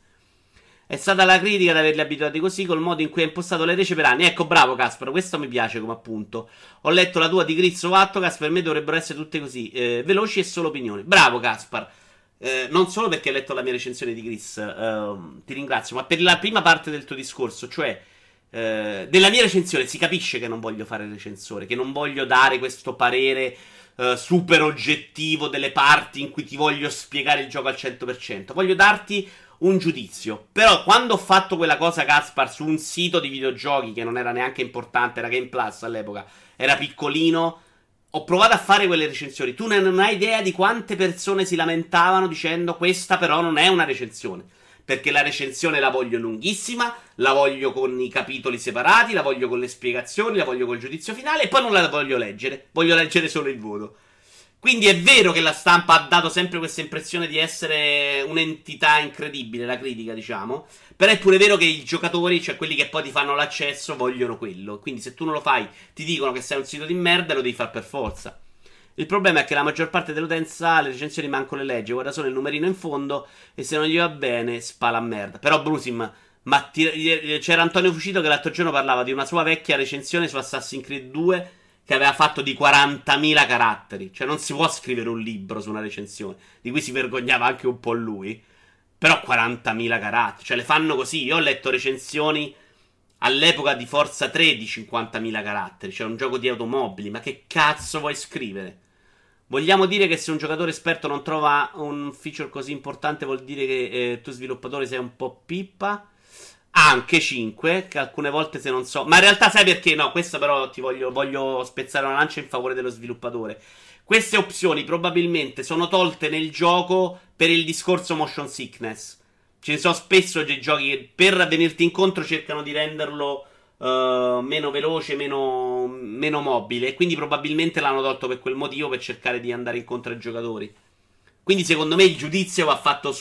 È stata la critica ad averli abituati così col modo in cui ha impostato le rece per anni. Ecco, bravo Casparo, questo mi piace come appunto. Ho letto la tua di Grizzo Vattocas, per me dovrebbero essere tutte così, eh, veloci e solo opinioni. Bravo Caspar. Eh, non solo perché hai letto la mia recensione di Gris, eh, ti ringrazio, ma per la prima parte del tuo discorso, cioè eh, della mia recensione si capisce che non voglio fare recensore, che non voglio dare questo parere eh, super oggettivo delle parti in cui ti voglio spiegare il gioco al 100%. Voglio darti un giudizio. Però quando ho fatto quella cosa, Caspar, su un sito di videogiochi che non era neanche importante, era Game Plus all'epoca, era piccolino. Ho provato a fare quelle recensioni. Tu non hai idea di quante persone si lamentavano dicendo questa però non è una recensione. Perché la recensione la voglio lunghissima, la voglio con i capitoli separati, la voglio con le spiegazioni, la voglio col giudizio finale e poi non la voglio leggere. Voglio leggere solo il voto. Quindi è vero che la stampa ha dato sempre questa impressione di essere un'entità incredibile, la critica, diciamo. Però è pure vero che i giocatori, cioè quelli che poi ti fanno l'accesso, vogliono quello. Quindi se tu non lo fai, ti dicono che sei un sito di merda, lo devi fare per forza. Il problema è che la maggior parte dell'utenza le recensioni manco le legge, guarda solo il numerino in fondo e se non gli va bene spala a merda. Però Brusim, ma ti, c'era Antonio Fucito che l'altro giorno parlava di una sua vecchia recensione su Assassin's Creed 2 che aveva fatto di 40.000 caratteri. Cioè non si può scrivere un libro su una recensione, di cui si vergognava anche un po' lui. Però 40.000 caratteri, cioè le fanno così. Io ho letto recensioni all'epoca di Forza 3 di 50.000 caratteri, cioè un gioco di automobili, ma che cazzo vuoi scrivere? Vogliamo dire che se un giocatore esperto non trova un feature così importante vuol dire che eh, tu sviluppatore sei un po' pippa? Anche 5, che alcune volte se non so... Ma in realtà sai perché? No, questo però ti voglio, voglio spezzare una lancia in favore dello sviluppatore. Queste opzioni probabilmente sono tolte nel gioco per il discorso motion sickness. Ce ne sono spesso dei giochi che per venirti incontro cercano di renderlo uh, meno veloce, meno, meno mobile. E quindi probabilmente l'hanno tolto per quel motivo, per cercare di andare incontro ai giocatori. Quindi secondo me il giudizio va fatto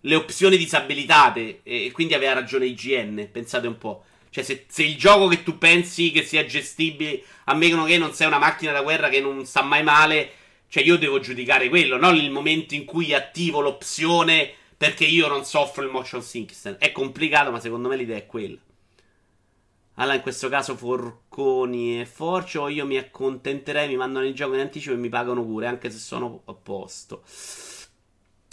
sulle opzioni disabilitate. E quindi aveva ragione IGN, pensate un po'. Cioè, se, se, il gioco che tu pensi che sia gestibile, a meno che non sei una macchina da guerra che non sta mai male, cioè io devo giudicare quello, non il momento in cui attivo l'opzione perché io non soffro il motion sickness. È complicato, ma secondo me l'idea è quella. Allora, in questo caso Forconi e Forcio, io mi accontenterei, mi mandano il gioco in anticipo e mi pagano pure, anche se sono a posto.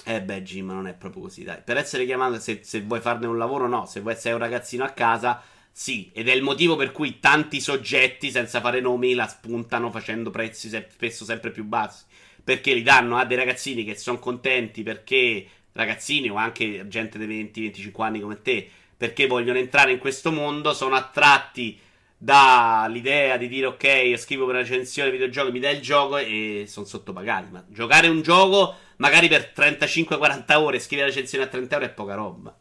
Eh beh, Jim, non è proprio così, dai. Per essere chiamato, se, se vuoi farne un lavoro, no. Se vuoi essere un ragazzino a casa, sì. Ed è il motivo per cui tanti soggetti, senza fare nomi, la spuntano facendo prezzi se- spesso sempre più bassi. Perché li danno a dei ragazzini che sono contenti perché ragazzini o anche gente dei 20-25 anni come te perché vogliono entrare in questo mondo, sono attratti dall'idea di dire ok, scrivo per una recensione videogiochi, mi dai il gioco e sono sottopagati. Ma giocare un gioco magari per 35-40 ore scrivere la recensione a 30 euro è poca roba.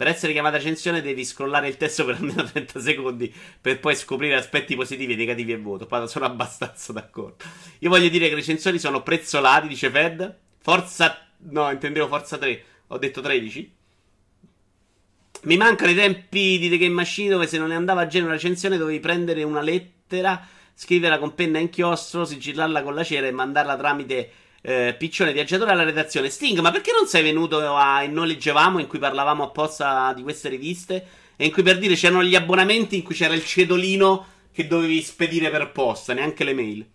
Per essere chiamata recensione devi scrollare il testo per almeno 30 secondi per poi scoprire aspetti positivi e negativi e voto. Guarda, sono abbastanza d'accordo. Io voglio dire che le recensioni sono prezzolati, dice Fed. Forza... No, intendevo Forza 3. Ho detto 13. Mi mancano i tempi di The Game Machine dove se non ne andava a genere una recensione dovevi prendere una lettera, scriverla con penna e inchiostro, sigillarla con la cera e mandarla tramite eh, piccione viaggiatore alla redazione. Sting, ma perché non sei venuto a Noi leggevamo in cui parlavamo apposta di queste riviste? E in cui per dire c'erano gli abbonamenti in cui c'era il cedolino che dovevi spedire per posta, neanche le mail.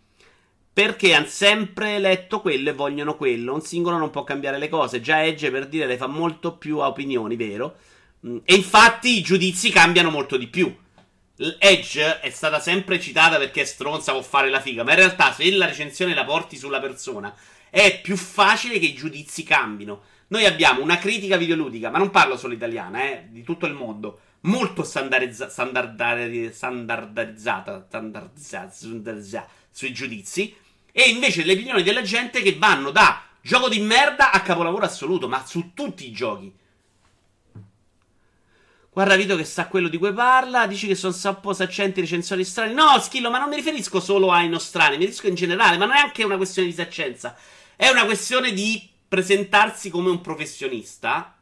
Perché hanno sempre letto quello e vogliono quello. Un singolo non può cambiare le cose. Già Edge per dire le fa molto più a opinioni, vero? Mm, e infatti i giudizi cambiano molto di più. Edge è stata sempre citata perché è stronza, può fare la figa, ma in realtà se la recensione la porti sulla persona è più facile che i giudizi cambino. Noi abbiamo una critica videoludica, ma non parlo solo italiana, eh, di tutto il mondo, molto standardizzata sui giudizi, e invece le opinioni della gente che vanno da gioco di merda a capolavoro assoluto, ma su tutti i giochi. Guarda Vito che sa quello di cui parla. Dici che sono un po' saccenti recensori strani. No, Schillo, ma non mi riferisco solo ai nostrani, mi riferisco in generale. Ma non è anche una questione di saccenza. È una questione di presentarsi come un professionista.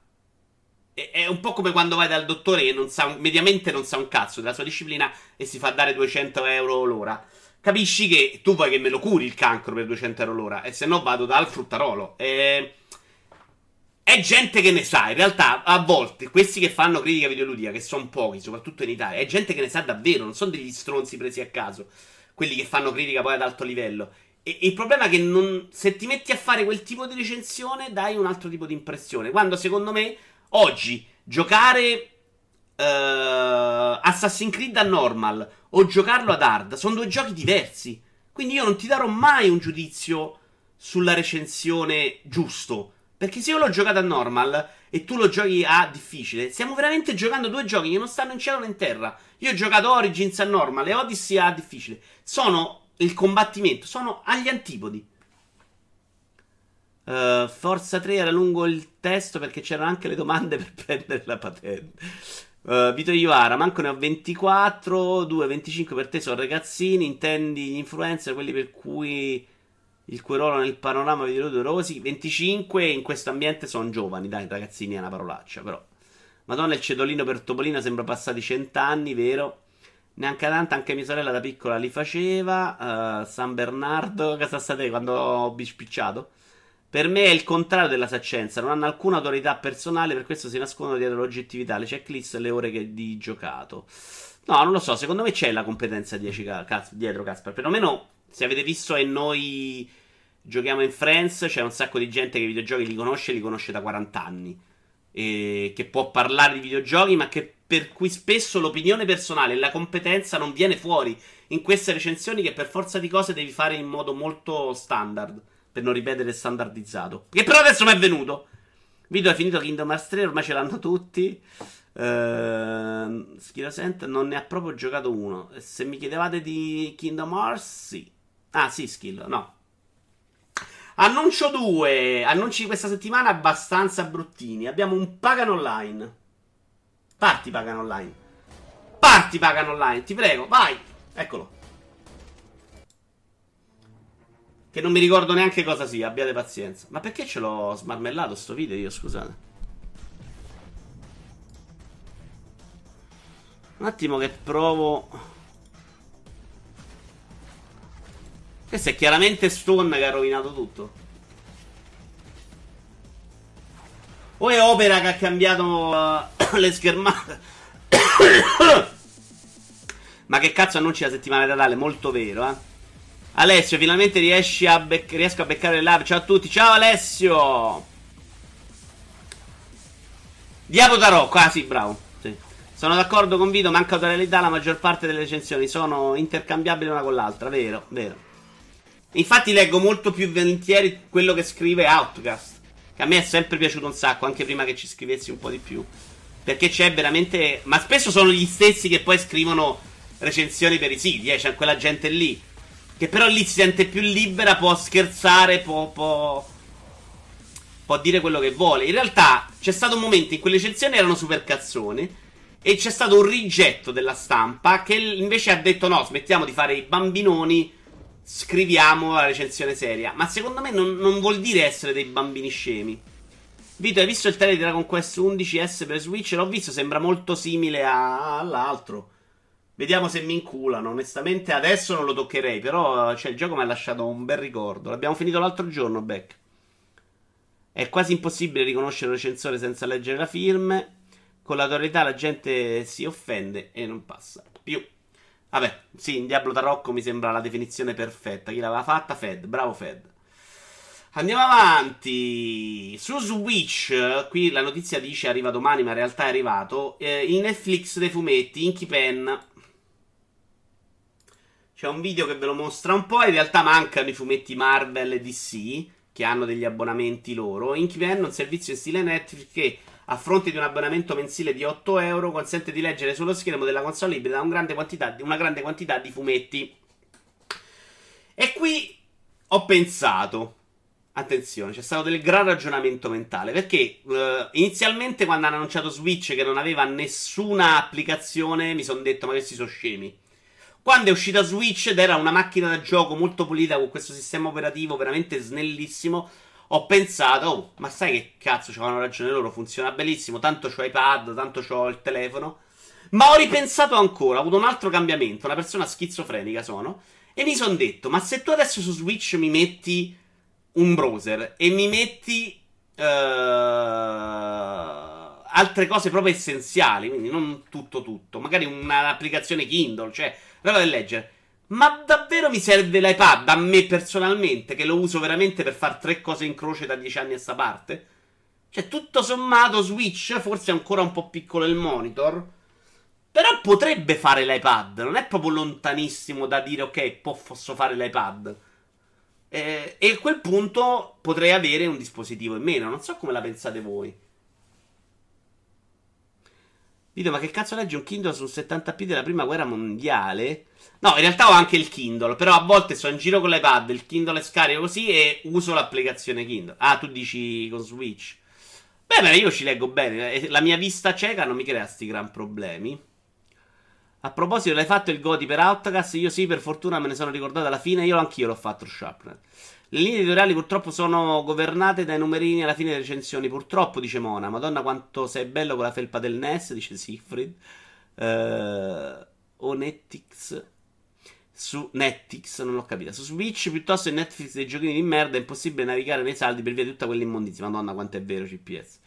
È un po' come quando vai dal dottore che non sa, mediamente non sa un cazzo della sua disciplina e si fa dare 200 euro l'ora. Capisci che tu vuoi che me lo curi il cancro per 200 euro l'ora. E se no vado dal fruttarolo. E è gente che ne sa. In realtà, a volte, questi che fanno critica videoludica, che sono pochi, soprattutto in Italia, è gente che ne sa davvero, non sono degli stronzi presi a caso. Quelli che fanno critica poi ad alto livello. E, il problema è che non, se ti metti a fare quel tipo di recensione, dai un altro tipo di impressione. Quando secondo me, oggi, giocare uh, Assassin's Creed a normal o giocarlo ad hard sono due giochi diversi. Quindi io non ti darò mai un giudizio sulla recensione giusto. Perché se io l'ho giocato a normal e tu lo giochi a difficile, stiamo veramente giocando due giochi che non stanno in cielo né in terra. Io ho giocato Origins a normal e Odyssey a difficile. Sono il combattimento, sono agli antipodi. Uh, Forza 3 era lungo il testo perché c'erano anche le domande [laughs] per prendere la patente. Uh, Vito Ivara, manco ne ho 24, 2, 25 per te sono ragazzini, intendi gli influencer, quelli per cui il cui ruolo nel panorama videoludico Rosi 25 in questo ambiente sono giovani, dai ragazzini è una parolaccia però. Madonna il cedolino per Topolino sembra passati cent'anni, vero? Neanche tanto, anche mia sorella da piccola li faceva. Uh, San Bernardo, [laughs] casa state quando ho bispicciato? Per me è il contrario della saccenza, non hanno alcuna autorità personale, per questo si nascondono dietro l'oggettività, le checklist e le ore che di giocato. No, non lo so, secondo me c'è la competenza dietro Caspar, perlomeno se avete visto e noi giochiamo in Friends, c'è un sacco di gente che i videogiochi li conosce, li conosce da 40 anni. E che può parlare di videogiochi, ma che per cui spesso l'opinione personale e la competenza non viene fuori in queste recensioni che per forza di cose devi fare in modo molto standard, per non ripetere standardizzato. Che però adesso mi è venuto. Video è finito Kingdom Hearts 3, ormai ce l'hanno tutti. Uh, Schirosent non ne ha proprio giocato uno. Se mi chiedevate di Kingdom Hearts, sì. Ah, sì, skill, no. Annuncio 2. Annunci di questa settimana abbastanza bruttini. Abbiamo un Pagan Online. Parti Pagan Online. Parti Pagan Online, ti prego, vai. Eccolo. Che non mi ricordo neanche cosa sia, abbiate pazienza. Ma perché ce l'ho smarmellato sto video io, scusate? Un attimo che provo. Questo è chiaramente Stone che ha rovinato tutto. O è Opera che ha cambiato uh, [coughs] le schermate. [coughs] Ma che cazzo annunci la settimana di Natale? Molto vero, eh. Alessio, finalmente riesci a bec- riesco a beccare live. Ciao a tutti, ciao Alessio! Diablo Tarocco, ah sì, bravo. Sì. Sono d'accordo con Vito, manca autorialità, la maggior parte delle recensioni sono intercambiabili una con l'altra, vero, vero. Infatti leggo molto più volentieri quello che scrive Outcast, che a me è sempre piaciuto un sacco, anche prima che ci scrivessi un po' di più. Perché c'è veramente... Ma spesso sono gli stessi che poi scrivono recensioni per i siti, eh, c'è quella gente lì. Che però lì si sente più libera, può scherzare, può, può può dire quello che vuole. In realtà c'è stato un momento in cui le recensioni erano super cazzone. E c'è stato un rigetto della stampa che invece ha detto: no, smettiamo di fare i bambinoni, scriviamo la recensione seria. Ma secondo me non, non vuol dire essere dei bambini scemi. Vito, hai visto il trailer di Dragon Quest 11S per Switch? L'ho visto, sembra molto simile a... all'altro. Vediamo se mi inculano. Onestamente, adesso non lo toccherei. Però cioè, il gioco mi ha lasciato un bel ricordo. L'abbiamo finito l'altro giorno, Beck. È quasi impossibile riconoscere un recensore senza leggere la firme. Con l'autorità la gente si offende e non passa più. Vabbè, sì, in Diablo Tarocco mi sembra la definizione perfetta. Chi l'aveva fatta? Fed. Bravo Fed. Andiamo avanti. Su Switch, qui la notizia dice arriva domani, ma in realtà è arrivato. Eh, in Netflix dei fumetti, Inky Pen. C'è un video che ve lo mostra un po'. In realtà mancano i fumetti Marvel e DC che hanno degli abbonamenti loro. Inkypen è un servizio in stile Netflix che a fronte di un abbonamento mensile di 8 euro consente di leggere sullo schermo della console ibrida una grande quantità, una grande quantità di fumetti. E qui ho pensato, attenzione, c'è stato del gran ragionamento mentale, perché uh, inizialmente quando hanno annunciato Switch che non aveva nessuna applicazione mi sono detto ma questi sono scemi. Quando è uscita Switch ed era una macchina da gioco molto pulita con questo sistema operativo veramente snellissimo, ho pensato, oh, ma sai che cazzo c'avevano ragione loro, funziona benissimo, tanto c'ho iPad, tanto c'ho il telefono. Ma ho ripensato ancora, ho avuto un altro cambiamento, una persona schizofrenica sono, e mi sono detto, ma se tu adesso su Switch mi metti un browser e mi metti... Uh, altre cose proprio essenziali, quindi non tutto tutto, magari un'applicazione Kindle, cioè roba da leggere. Ma davvero mi serve l'iPad a me personalmente, che lo uso veramente per fare tre cose in croce da dieci anni a sta parte? Cioè, tutto sommato, Switch forse è ancora un po' piccolo il monitor. Però potrebbe fare l'iPad. Non è proprio lontanissimo da dire, ok, posso fare l'iPad. Eh, e a quel punto potrei avere un dispositivo in meno. Non so come la pensate voi. Vito, ma che cazzo leggi un Kindle sul 70p della prima guerra mondiale? No, in realtà ho anche il Kindle, però a volte sto in giro con l'iPad, il Kindle è scarico così e uso l'applicazione Kindle. Ah, tu dici con Switch. Beh, beh, io ci leggo bene. La mia vista cieca non mi crea sti gran problemi. A proposito, l'hai fatto il Goti per Outcast? Io sì, per fortuna me ne sono ricordato alla fine. Io anch'io l'ho fatto Sharpner. Le linee editoriali purtroppo sono governate dai numerini alla fine delle recensioni. Purtroppo, dice Mona. Madonna, quanto sei bello con la felpa del NES, dice Siegfried. Uh, o Netflix. Su Netflix, non l'ho capito. Su Switch, piuttosto che Netflix dei giochini di merda, è impossibile navigare nei saldi per via di tutta quell'immondizia. Madonna, quanto è vero, CPS.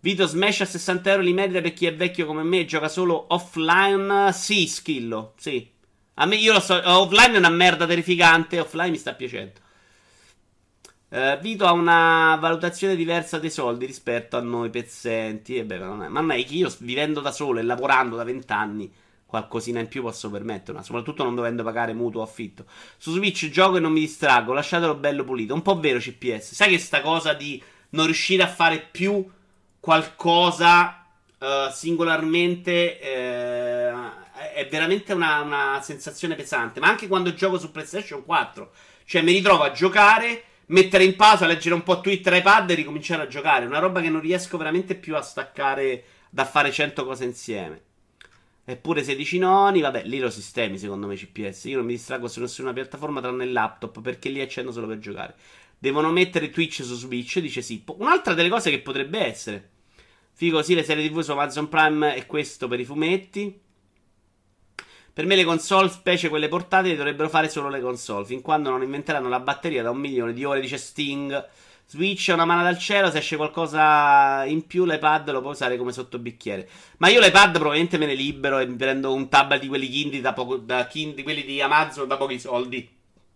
Vito Smash a 60 euro li merita per chi è vecchio come me e gioca solo offline. Sì, skillo. Sì. A me, io lo so. Offline è una merda terrificante. Offline mi sta piacendo. Uh, Vito ha una valutazione diversa dei soldi rispetto a noi pezzenti. E beh, non è, ma non è che io vivendo da solo e lavorando da vent'anni qualcosina in più posso permettermi, soprattutto non dovendo pagare mutuo o affitto. Su Switch gioco e non mi distraggo, lasciatelo bello pulito. Un po' vero CPS. Sai che sta cosa di non riuscire a fare più qualcosa uh, singolarmente uh, è veramente una, una sensazione pesante. Ma anche quando gioco su PlayStation 4, cioè mi ritrovo a giocare mettere in pausa, leggere un po' Twitter iPad e ricominciare a giocare. Una roba che non riesco veramente più a staccare da fare 100 cose insieme. Eppure 16 noni, vabbè, lì lo sistemi secondo me CPS. Io non mi distraggo su nessuna piattaforma tranne il laptop perché lì accendo solo per giocare. Devono mettere Twitch su Switch, dice sì. Un'altra delle cose che potrebbe essere. Figo, sì, le serie TV su Amazon Prime e questo per i fumetti. Per me le console, specie quelle portatili, dovrebbero fare solo le console, fin quando non inventeranno la batteria da un milione di ore, dice Sting. Switch è una mano dal cielo, se esce qualcosa in più l'iPad lo puoi usare come sottobicchiere. Ma io l'iPad probabilmente me ne libero e prendo un tablet di quelli Kindle da poco, da Kindle, quelli di Amazon da pochi soldi.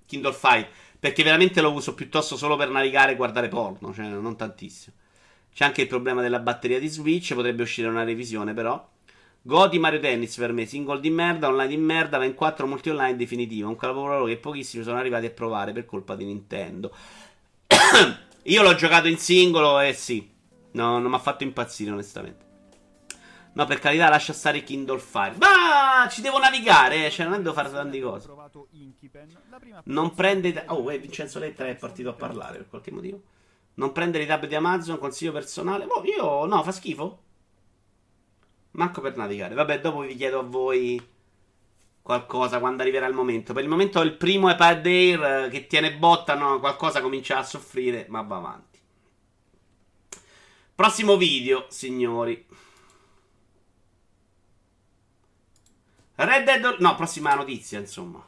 Kindle Fire. Perché veramente lo uso piuttosto solo per navigare e guardare porno, cioè non tantissimo. C'è anche il problema della batteria di Switch, potrebbe uscire una revisione però. Godi Mario Tennis per me, single di merda, online di merda, 24 multi online definitivo. Un capolavoro che pochissimi sono arrivati a provare per colpa di Nintendo. [coughs] Io l'ho giocato in singolo e sì, no, non mi ha fatto impazzire onestamente. No, per carità, lascia stare Kindle Fire. Ma ci devo navigare, cioè non devo fare tante cose. Non prende. Oh, eh, Vincenzo Letta è partito a parlare per qualche motivo. Non prendere i tab di Amazon, consiglio personale. Boh, io no, fa schifo. Manco per navigare. Vabbè, dopo vi chiedo a voi qualcosa quando arriverà il momento. Per il momento il primo iPad Air eh, che tiene botta, no, qualcosa comincia a soffrire, ma va avanti. Prossimo video, signori. Red Dead... No, prossima notizia, insomma.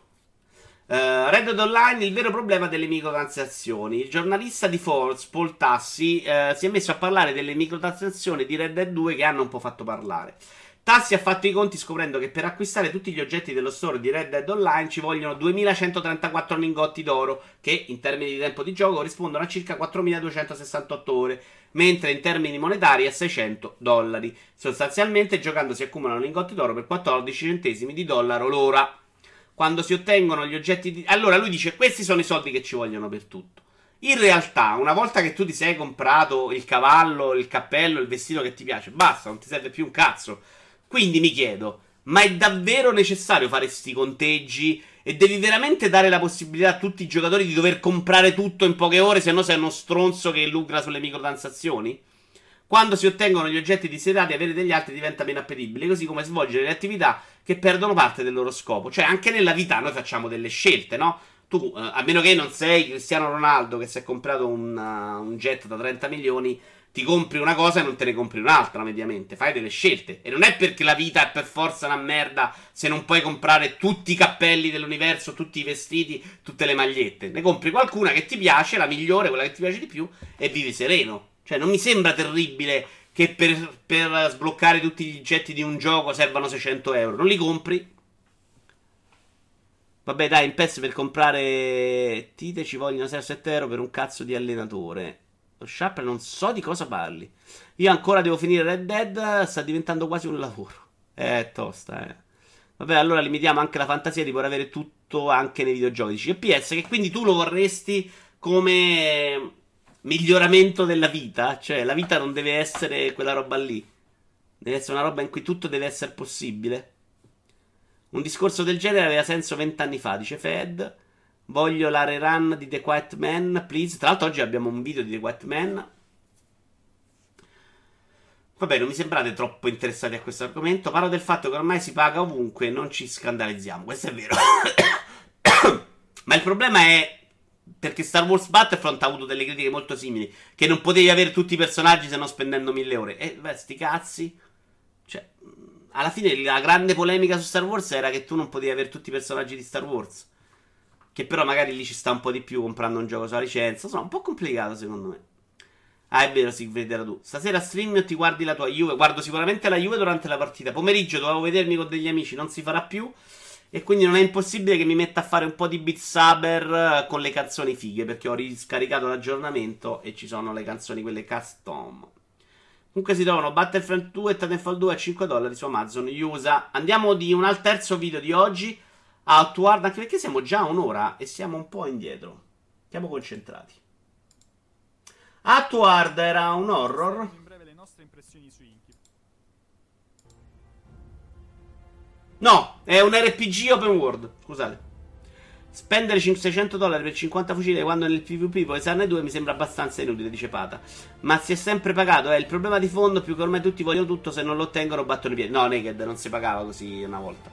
Uh, Red Dead Online, il vero problema delle microtransazioni. Il giornalista di Force, Paul Tassi, uh, si è messo a parlare delle microtransazioni di Red Dead 2 che hanno un po' fatto parlare. Tassi ha fatto i conti scoprendo che per acquistare tutti gli oggetti dello store di Red Dead Online ci vogliono 2134 lingotti d'oro, che in termini di tempo di gioco corrispondono a circa 4268 ore, mentre in termini monetari a 600 dollari. Sostanzialmente giocando si accumulano lingotti d'oro per 14 centesimi di dollaro l'ora. Quando si ottengono gli oggetti di... Allora lui dice questi sono i soldi che ci vogliono per tutto. In realtà, una volta che tu ti sei comprato il cavallo, il cappello, il vestito che ti piace, basta, non ti serve più un cazzo quindi mi chiedo, ma è davvero necessario fare questi conteggi? E devi veramente dare la possibilità a tutti i giocatori di dover comprare tutto in poche ore, se no sei uno stronzo che lucra sulle microtransazioni? Quando si ottengono gli oggetti desiderati, avere degli altri diventa meno appetibile, così come svolgere le attività che perdono parte del loro scopo. Cioè, anche nella vita noi facciamo delle scelte, no? Tu, eh, a meno che non sei Cristiano Ronaldo che si è comprato un, uh, un jet da 30 milioni, ti compri una cosa e non te ne compri un'altra mediamente. Fai delle scelte. E non è perché la vita è per forza una merda se non puoi comprare tutti i cappelli dell'universo, tutti i vestiti, tutte le magliette. Ne compri qualcuna che ti piace, la migliore, quella che ti piace di più, e vivi sereno. Cioè, non mi sembra terribile che per, per sbloccare tutti gli oggetti di un gioco servano 600 euro. Non li compri. Vabbè, dai, in PES per comprare Tite ci vogliono 6-7 euro per un cazzo di allenatore. Lo Sharp non so di cosa parli. Io ancora devo finire Red Dead, sta diventando quasi un lavoro. È tosta, eh. Vabbè, allora limitiamo anche la fantasia di poter avere tutto anche nei videogiochi. Dici PS, che quindi tu lo vorresti come miglioramento della vita? Cioè, la vita non deve essere quella roba lì. Deve essere una roba in cui tutto deve essere possibile. Un discorso del genere aveva senso vent'anni fa, dice Fed. Voglio la rerun di The Quiet Man, please. Tra l'altro oggi abbiamo un video di The Quiet Man. Vabbè, non mi sembrate troppo interessati a questo argomento. Parlo del fatto che ormai si paga ovunque non ci scandalizziamo. Questo è vero. [coughs] Ma il problema è perché Star Wars Battlefront ha avuto delle critiche molto simili. Che non potevi avere tutti i personaggi se non spendendo mille ore. E beh, sti cazzi. Cioè, alla fine la grande polemica su Star Wars era che tu non potevi avere tutti i personaggi di Star Wars. Che però magari lì ci sta un po' di più comprando un gioco sulla licenza. Insomma, un po' complicato secondo me. Ah, è vero, Sigfrid, era tu. Stasera stream o ti guardi la tua Juve? Guardo sicuramente la Juve durante la partita. Pomeriggio dovevo vedermi con degli amici, non si farà più. E quindi non è impossibile che mi metta a fare un po' di Beat Saber eh, con le canzoni fighe. Perché ho riscaricato l'aggiornamento e ci sono le canzoni, quelle custom. Comunque si trovano Battlefront 2 e Titanfall 2 a 5 dollari su Amazon USA. Andiamo di un al terzo video di oggi. Outward, anche perché siamo già a un'ora e siamo un po' indietro. Siamo concentrati. Outward era un horror. No, è un RPG open world. Scusate. Spendere 600 dollari per 50 fucili quando nel PvP puoi usarne due mi sembra abbastanza inutile, dice Pata. Ma si è sempre pagato. È il problema di fondo più che ormai tutti vogliono tutto. Se non lo ottengono, battono i piedi. No, Naked non si pagava così una volta.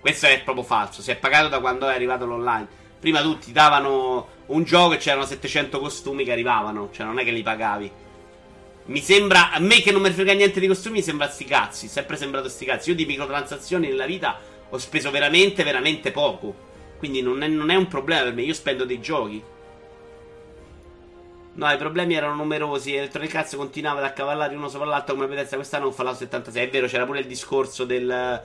Questo è proprio falso. Si è pagato da quando è arrivato l'online. Prima tutti davano un gioco e c'erano 700 costumi che arrivavano. Cioè, non è che li pagavi. Mi sembra. A me che non mi frega niente di costumi, mi sembra sti cazzi. Sempre sembrato sti cazzi. Io di microtransazioni nella vita ho speso veramente, veramente poco. Quindi non è, non è un problema per me, io spendo dei giochi. No, i problemi erano numerosi. Electronic Arts continuava ad accavallare uno sopra l'altro come vedete quest'anno con Fallout 76. È vero, c'era pure il discorso del,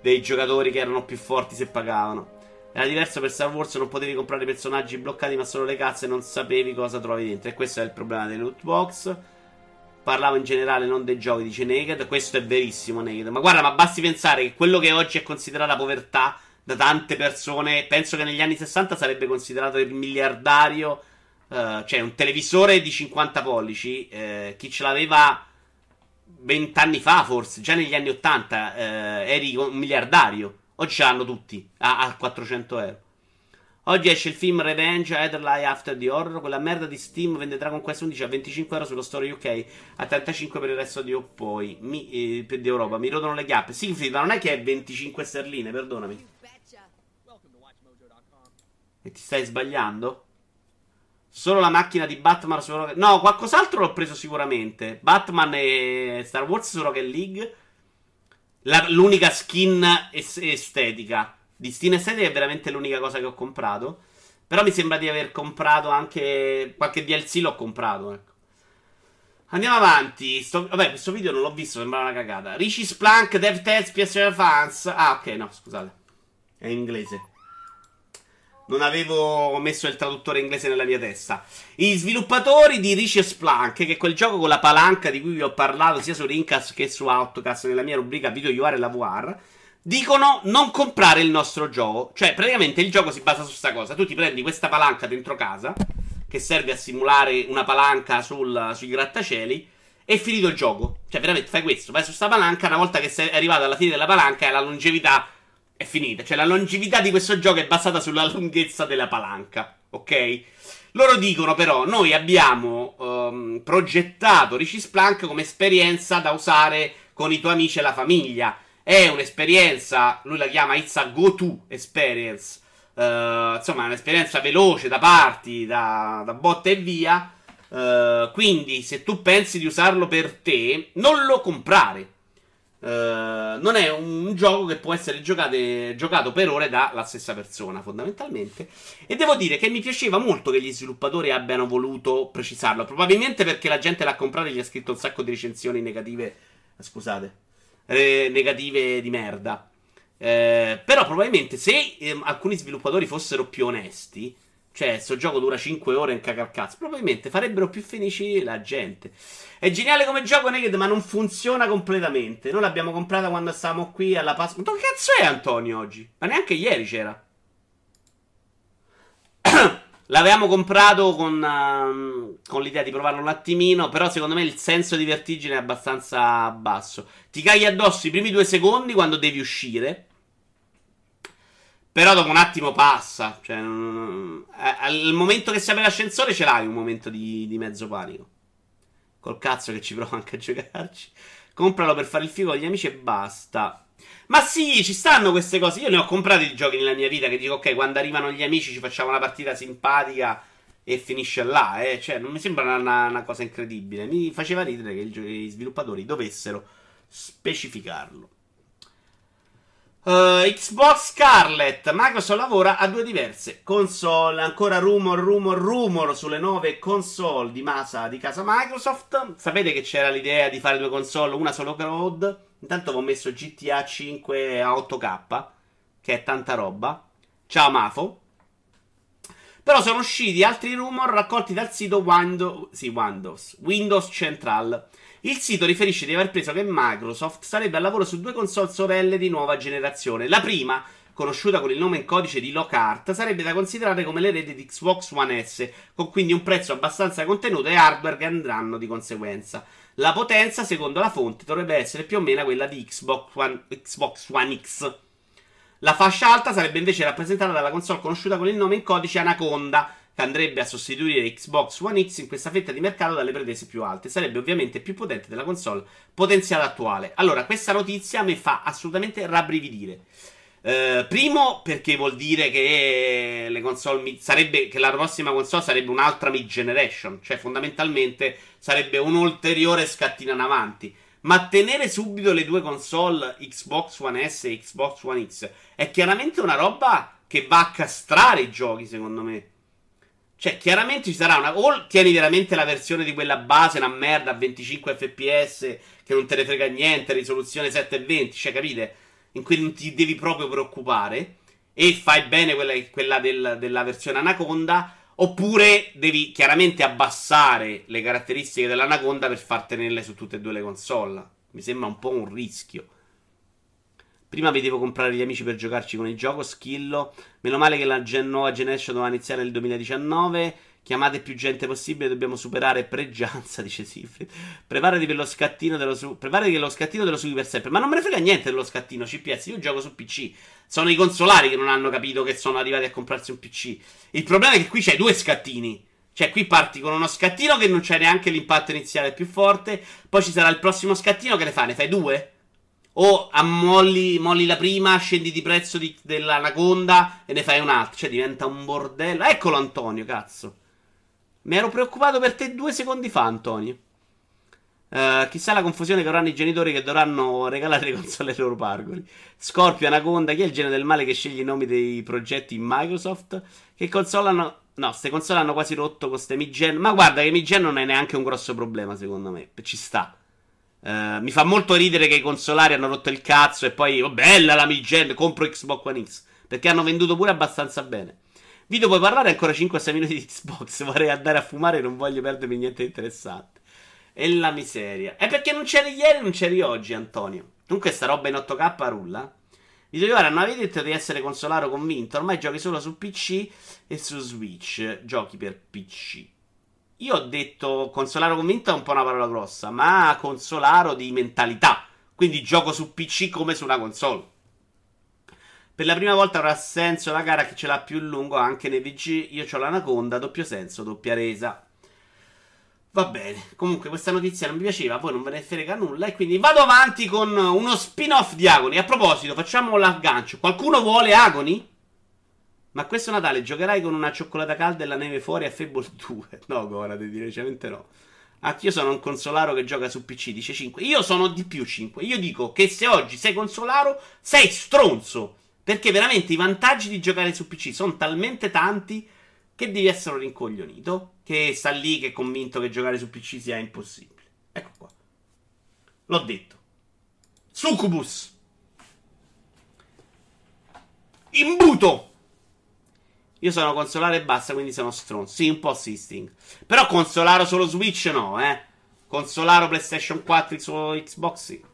dei giocatori che erano più forti se pagavano. Era diverso per Star Wars, non potevi comprare personaggi bloccati, ma solo le cazze non sapevi cosa trovavi dentro. E questo è il problema dei loot box. Parlavo in generale, non dei giochi, dice Naked. Questo è verissimo, Naked. Ma guarda, ma basti pensare che quello che oggi è considerata povertà da tante persone, penso che negli anni 60 sarebbe considerato il miliardario. Uh, cioè, un televisore di 50 pollici. Uh, chi ce l'aveva vent'anni fa, forse, già negli anni 80, uh, eh, eri un miliardario. Oggi ce l'hanno tutti a, a 400 euro. Oggi esce il film Revenge Headline After the Horror. Quella merda di Steam vende Dragon Quest 11 a 25 euro sullo store UK, a 35 per il resto di poi mi, eh, di Europa. Mi rodono le chiappe. Siegfried, ma non è che è 25 sterline, perdonami. E ti stai sbagliando? Solo la macchina di Batman su Rocket No, qualcos'altro l'ho preso sicuramente. Batman e Star Wars su Rocket League. La, l'unica skin es- estetica. Di skin estetica è veramente l'unica cosa che ho comprato. Però mi sembra di aver comprato anche qualche DLC l'ho comprato, ecco. Andiamo avanti. Sto, vabbè, questo video non l'ho visto, sembra una cagata. Richie Splunk, DevTest, PS Fans. Ah, ok, no, scusate. È in inglese. Non avevo messo il traduttore inglese nella mia testa. I sviluppatori di Richie Splunk, che è quel gioco con la palanca di cui vi ho parlato sia su Rincast che su Outcast nella mia rubrica Video UR e Lavoir, dicono non comprare il nostro gioco. Cioè, praticamente il gioco si basa su questa cosa. Tu ti prendi questa palanca dentro casa, che serve a simulare una palanca sul, sui grattacieli, e è finito il gioco. Cioè, veramente fai questo, vai su questa palanca, una volta che sei arrivato alla fine della palanca e la longevità è finita. Cioè, la longevità di questo gioco è basata sulla lunghezza della palanca. Ok? Loro dicono però: Noi abbiamo um, progettato Richie Splunk come esperienza da usare con i tuoi amici e la famiglia. È un'esperienza, lui la chiama It's a go-to experience. Uh, insomma, è un'esperienza veloce da parti, da, da botte e via. Uh, quindi, se tu pensi di usarlo per te, non lo comprare. Uh, non è un gioco che può essere giocate, giocato per ore dalla stessa persona, fondamentalmente. E devo dire che mi piaceva molto che gli sviluppatori abbiano voluto precisarlo. Probabilmente perché la gente l'ha comprato e gli ha scritto un sacco di recensioni negative. Scusate, negative di merda. Eh, però, probabilmente, se eh, alcuni sviluppatori fossero più onesti, cioè, sto gioco dura 5 ore in cagar cazzo. Probabilmente farebbero più felici la gente. È geniale come gioco Naked, ma non funziona completamente. Noi l'abbiamo comprata quando stavamo qui alla Pasqua. Ma che cazzo è Antonio oggi? Ma neanche ieri c'era. [clears throat] L'avevamo comprato con, uh, con, l'idea di provarlo un attimino. Però secondo me il senso di vertigine è abbastanza basso. Ti cagli addosso i primi due secondi quando devi uscire. Però dopo un attimo passa. Cioè, mm, al momento che si apre l'ascensore ce l'hai un momento di, di mezzo panico. Col cazzo che ci provo anche a giocarci. Compralo per fare il figo con gli amici e basta. Ma sì, ci stanno queste cose. Io ne ho comprati di giochi nella mia vita che dico, ok, quando arrivano gli amici ci facciamo una partita simpatica e finisce là. Eh. Cioè, non mi sembra una, una cosa incredibile. Mi faceva ridere che gli sviluppatori dovessero specificarlo. Uh, Xbox Scarlet, Microsoft lavora a due diverse console. Ancora rumor, rumor, rumor sulle nuove console di, masa, di casa Microsoft. Sapete che c'era l'idea di fare due console, una solo cloud. Intanto ho messo GTA 5 a 8K, che è tanta roba. Ciao Mafo. Però sono usciti altri rumor raccolti dal sito Windows, sì, Windows, Windows Central. Il sito riferisce di aver preso che Microsoft sarebbe al lavoro su due console sorelle di nuova generazione. La prima, conosciuta con il nome in codice di Lockhart, sarebbe da considerare come l'erede di Xbox One S, con quindi un prezzo abbastanza contenuto e hardware che andranno di conseguenza. La potenza, secondo la fonte, dovrebbe essere più o meno quella di Xbox One, Xbox One X. La fascia alta sarebbe invece rappresentata dalla console conosciuta con il nome in codice Anaconda, che andrebbe a sostituire Xbox One X in questa fetta di mercato dalle pretese più alte. Sarebbe ovviamente più potente della console potenziale attuale. Allora, questa notizia mi fa assolutamente rabbrividire. Uh, primo, perché vuol dire che le console sarebbe che la prossima console sarebbe un'altra mid generation, cioè fondamentalmente sarebbe un ulteriore scattino in avanti. Ma tenere subito le due console Xbox One S e Xbox One X è chiaramente una roba che va a castrare i giochi, secondo me. Cioè, chiaramente ci sarà una. O tieni veramente la versione di quella base, una merda a 25 fps che non te ne frega niente, risoluzione 720, cioè, capite? In cui non ti devi proprio preoccupare. E fai bene quella, quella del, della versione Anaconda. Oppure devi chiaramente abbassare le caratteristiche dell'Anaconda per far tenerle su tutte e due le console. Mi sembra un po' un rischio. Prima vedevo comprare gli amici per giocarci con il gioco, skillo. Meno male che la gen- nuova generation doveva iniziare nel 2019. Chiamate più gente possibile, dobbiamo superare pregianza, [laughs] dice Sifrit. Preparati per lo scattino dello su- Preparati che lo scattino dello sughi per sempre. Ma non me ne frega niente dello scattino CPS, io gioco su PC. Sono i consolari che non hanno capito che sono arrivati a comprarsi un PC. Il problema è che qui c'hai due scattini. Cioè, qui parti con uno scattino che non c'è neanche l'impatto iniziale più forte. Poi ci sarà il prossimo scattino che ne fa? Ne fai due? O ammolli molli la prima, scendi di prezzo di, dell'anaconda e ne fai un'altra. Cioè diventa un bordello. Eccolo Antonio, cazzo. Mi ero preoccupato per te due secondi fa, Antonio. Uh, chissà la confusione che avranno i genitori che dovranno regalare le console ai loro pargoli. Scorpio, Anaconda, chi è il genere del male che sceglie i nomi dei progetti in Microsoft? Che console hanno... No, queste console hanno quasi rotto con ste Mi-Gen. Ma guarda che Mi-Gen non è neanche un grosso problema, secondo me. Ci sta. Uh, mi fa molto ridere che i consolari hanno rotto il cazzo e poi, oh, bella la Mi-Gen, compro Xbox One X. Perché hanno venduto pure abbastanza bene. Video puoi parlare ancora 5-6 minuti di Xbox. [laughs] Vorrei andare a fumare non voglio perdermi niente di interessante. E la miseria. È perché non c'eri ieri non c'eri oggi, Antonio. Comunque sta roba in 8K rulla. Video ora non avete detto di essere consolaro convinto. Ormai giochi solo su PC e su Switch. Giochi per PC. Io ho detto consolaro convinto è un po' una parola grossa, ma consolaro di mentalità. Quindi gioco su PC come su una console. Per la prima volta avrà senso la gara che ce l'ha più lungo anche nei VG. Io ho l'anaconda, doppio senso, doppia resa. Va bene. Comunque, questa notizia non mi piaceva. Poi non ve ne frega nulla. E quindi vado avanti con uno spin-off di Agoni. A proposito, facciamo l'aggancio. Qualcuno vuole Agoni? Ma questo Natale giocherai con una cioccolata calda e la neve fuori a Fable [laughs] 2? No, Gorade, decisamente no. Anch'io sono un consolaro che gioca su PC, dice 5. Io sono di più 5. Io dico che se oggi sei consolaro, sei stronzo. Perché veramente i vantaggi di giocare su PC sono talmente tanti che devi essere un rincoglionito. Che sta lì che è convinto che giocare su PC sia impossibile. Ecco qua. L'ho detto. Succubus. Imbuto. Io sono consolare e basta, quindi sono stronzo. Sì, un po' Sisting. Però consolaro solo Switch no, eh. Consolaro PlayStation 4 su Xbox sì.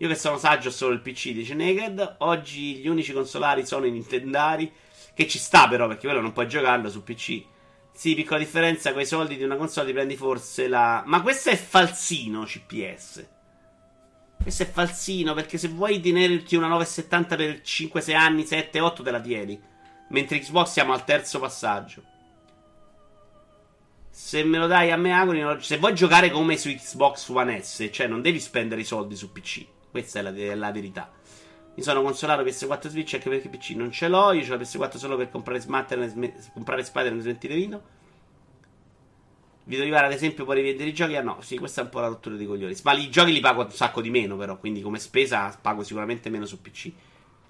Io che sono saggio solo il PC, dice Naked. Oggi gli unici consolari sono i Nintendari. Che ci sta però, perché quello non puoi giocarlo su PC. Sì, piccola differenza, con soldi di una console ti prendi forse la... Ma questo è falsino, CPS. Questo è falsino, perché se vuoi tenerti una 970 per 5-6 anni, 7-8 te la tieni. Mentre Xbox siamo al terzo passaggio. Se me lo dai a me, Agony, se vuoi giocare come su Xbox One S, cioè non devi spendere i soldi su PC. Questa è la, è la verità. Mi sono consolato PS4 Switch anche perché PC non ce l'ho. Io ho la PS4 solo per comprare Spider-Man, comprare Spider-Man e smentire vino. Video Rivara, ad esempio, puoi rivendere i giochi? Ah no, sì, questa è un po' la rottura dei coglioni. Ma i giochi li pago un sacco di meno, però. Quindi come spesa pago sicuramente meno su PC.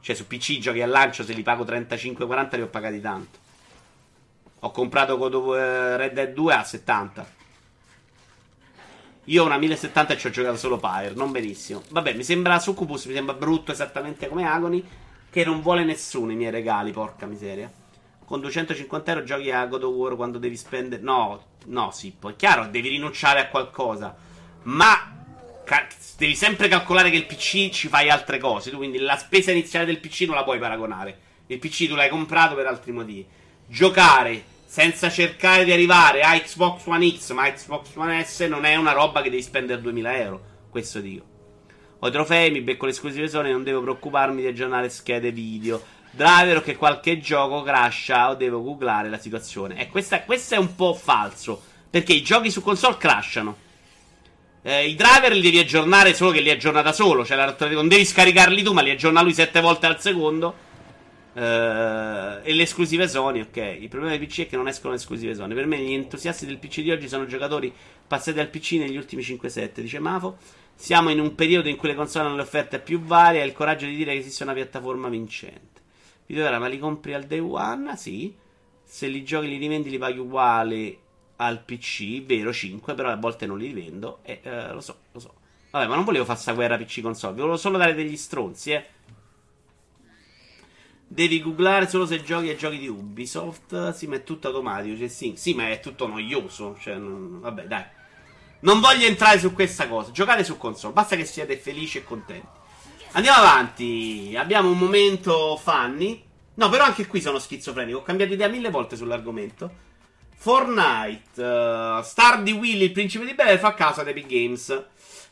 Cioè, su PC giochi al lancio, se li pago 35-40, li ho pagati tanto. Ho comprato God of Red Dead 2 a 70. Io ho una 1070 e ci ho giocato solo Pyre, non benissimo. Vabbè, mi sembra Succubus, mi sembra brutto esattamente come Agony, che non vuole nessuno i miei regali, porca miseria. Con 250 euro giochi a God of War quando devi spendere... No, no, sì, poi chiaro, devi rinunciare a qualcosa. Ma devi sempre calcolare che il PC ci fai altre cose. Tu quindi la spesa iniziale del PC non la puoi paragonare. Il PC tu l'hai comprato per altri motivi. Giocare senza cercare di arrivare a Xbox One X, ma Xbox One S non è una roba che devi spendere 2000 euro. Questo dico. Ho i trofei, mi becco le esclusive zone, non devo preoccuparmi di aggiornare schede video. Driver o che qualche gioco crasha o devo googlare la situazione. E questo è un po' falso. Perché i giochi su console crashano. Eh, I driver li devi aggiornare solo che li aggiorna da solo. Cioè, non devi scaricarli tu, ma li aggiorna lui 7 volte al secondo. Uh, e le esclusive Sony, ok. Il problema dei PC è che non escono le esclusive Sony. Per me, gli entusiasti del PC di oggi sono giocatori passati al PC negli ultimi 5-7, dice Mafo. Siamo in un periodo in cui le console hanno le offerte più varie e il coraggio di dire che esiste una piattaforma vincente. Video ma li compri al day one? Sì. Se li giochi li rivendi li paghi uguali al PC, vero 5, però a volte non li rivendo. E uh, lo so, lo so. Vabbè, ma non volevo fare questa guerra PC console, volevo solo dare degli stronzi, eh. Devi googlare solo se giochi ai giochi di Ubisoft. Sì, ma è tutto automatico. Cioè, sì, sì, ma è tutto noioso. Cioè, non... vabbè, dai. Non voglio entrare su questa cosa. Giocate su console. Basta che siate felici e contenti. Andiamo avanti. Abbiamo un momento funny. No, però anche qui sono schizofrenico. Ho cambiato idea mille volte sull'argomento. Fortnite. Uh, Star di Willy, il principe di Bel, fa caso ad Epic Games.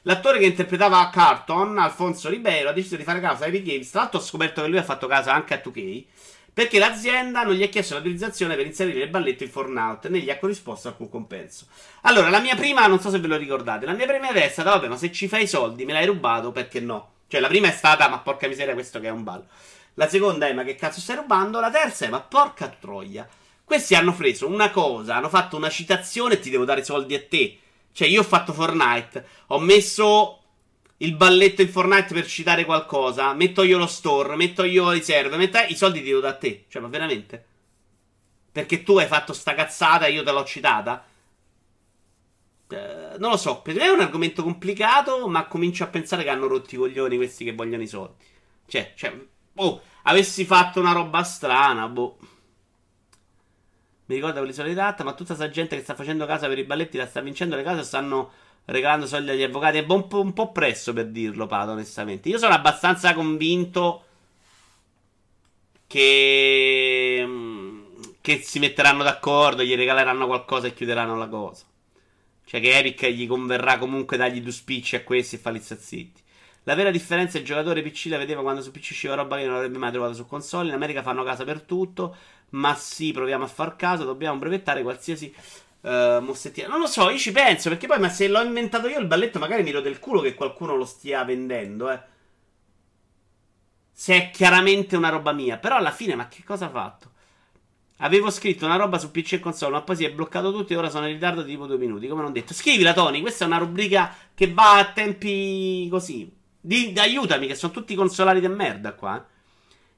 L'attore che interpretava Carton, Alfonso Ribeiro, ha deciso di fare caso a Epic Games. Tra l'altro ho scoperto che lui ha fatto caso anche a 2K. Perché l'azienda non gli ha chiesto l'autorizzazione per inserire il balletto in Fortnite né gli ha corrisposto alcun compenso. Allora, la mia prima, non so se ve lo ricordate, la mia prima idea è stata, vabbè, ma se ci fai i soldi, me l'hai rubato, perché no? Cioè, la prima è stata, ma porca miseria, questo che è un ballo. La seconda è, ma che cazzo stai rubando? La terza è, ma porca troia. Questi hanno preso una cosa, hanno fatto una citazione e ti devo dare i soldi a te. Cioè, io ho fatto Fortnite, ho messo il balletto in Fortnite per citare qualcosa, metto io lo store, metto io le riserve, metto... i soldi ti do da te. Cioè, ma veramente? Perché tu hai fatto sta cazzata e io te l'ho citata? Eh, non lo so, per me è un argomento complicato, ma comincio a pensare che hanno rotto i coglioni questi che vogliono i soldi. Cioè, cioè, oh, avessi fatto una roba strana, boh. Mi ricordo quelle solite date, ma tutta questa gente che sta facendo casa per i balletti la sta vincendo le case stanno regalando soldi agli avvocati. È un po', un po presto per dirlo, Pato, onestamente. Io sono abbastanza convinto che, mm, che si metteranno d'accordo, gli regaleranno qualcosa e chiuderanno la cosa. Cioè che Epic gli converrà comunque dargli due spicci a questi e farli zitti. La vera differenza è il giocatore PC la vedeva quando su PC usciva roba che non avrebbe mai trovato su console. In America fanno casa per tutto. Ma sì, proviamo a far caso. Dobbiamo brevettare qualsiasi uh, mossettina. Non lo so, io ci penso. Perché poi, ma se l'ho inventato io il balletto, magari mi del culo che qualcuno lo stia vendendo, eh. Se è chiaramente una roba mia. Però alla fine, ma che cosa ha fatto? Avevo scritto una roba su PC e console, ma poi si è bloccato tutto e ora sono in ritardo di tipo due minuti. Come non detto, scrivila, Tony. Questa è una rubrica che va a tempi così. Di, aiutami, che sono tutti consolari di merda qua. Eh.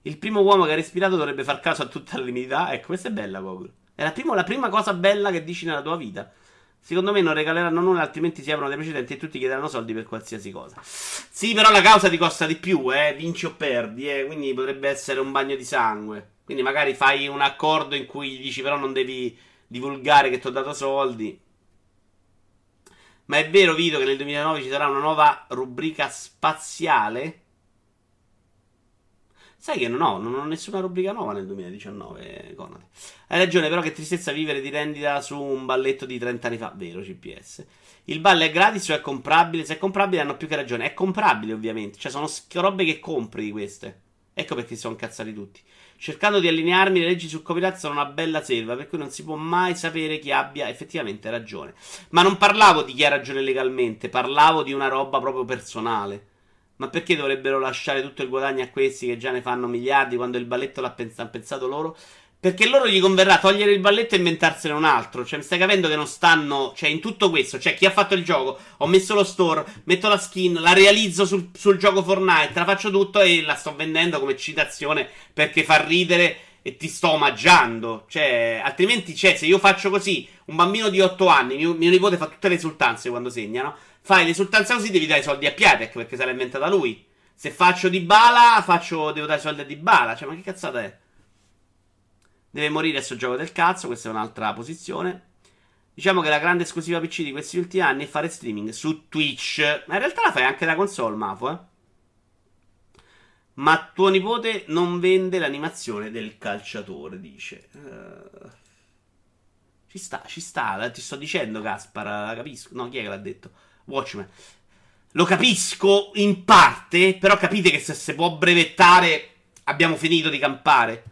Il primo uomo che ha respirato dovrebbe far caso a tutta l'umanità. Ecco, questa è bella, Google. È la prima, la prima cosa bella che dici nella tua vita. Secondo me non regaleranno nulla, altrimenti si aprono dei precedenti e tutti chiederanno soldi per qualsiasi cosa. Sì, però la causa ti costa di più, eh. Vinci o perdi, eh. Quindi potrebbe essere un bagno di sangue. Quindi magari fai un accordo in cui gli dici però non devi divulgare che ti ho dato soldi. Ma è vero, Vito, che nel 2009 ci sarà una nuova rubrica spaziale? Sai che non ho, non ho nessuna rubrica nuova nel 2019, Conate. Hai ragione, però che tristezza vivere di rendita su un balletto di 30 anni fa. Vero, CPS. Il ballo è gratis o è comprabile? Se è comprabile hanno più che ragione. È comprabile, ovviamente. Cioè, sono robe che compri di queste. Ecco perché si sono incazzati tutti. Cercando di allinearmi, le leggi sul copyright sono una bella selva, per cui non si può mai sapere chi abbia effettivamente ragione. Ma non parlavo di chi ha ragione legalmente, parlavo di una roba proprio personale. Ma perché dovrebbero lasciare tutto il guadagno a questi che già ne fanno miliardi quando il balletto l'ha pensato loro? Perché loro gli converrà togliere il balletto e inventarsene un altro. Cioè, mi stai capendo che non stanno. Cioè, in tutto questo, cioè, chi ha fatto il gioco, ho messo lo store, metto la skin, la realizzo sul, sul gioco Fortnite, la faccio tutto e la sto vendendo come citazione perché fa ridere e ti sto omaggiando. Cioè, altrimenti, cioè, se io faccio così, un bambino di 8 anni, mio, mio nipote fa tutte le esultanze quando segna, no? Fai l'esultanza così, devi dare i soldi a Piatek perché se l'ha inventata lui. Se faccio di bala, faccio, devo dare i soldi a di bala. Cioè, ma che cazzata è? Deve morire sto gioco del cazzo, questa è un'altra posizione. Diciamo che la grande esclusiva PC di questi ultimi anni è fare streaming su Twitch. Ma in realtà la fai anche da console, Mafo, eh. Ma tuo nipote non vende l'animazione del calciatore, dice. Uh, ci sta, ci sta, ti sto dicendo, Gaspar, capisco. No, chi è che l'ha detto? Watchmen. Lo capisco in parte, però capite che se si può brevettare abbiamo finito di campare.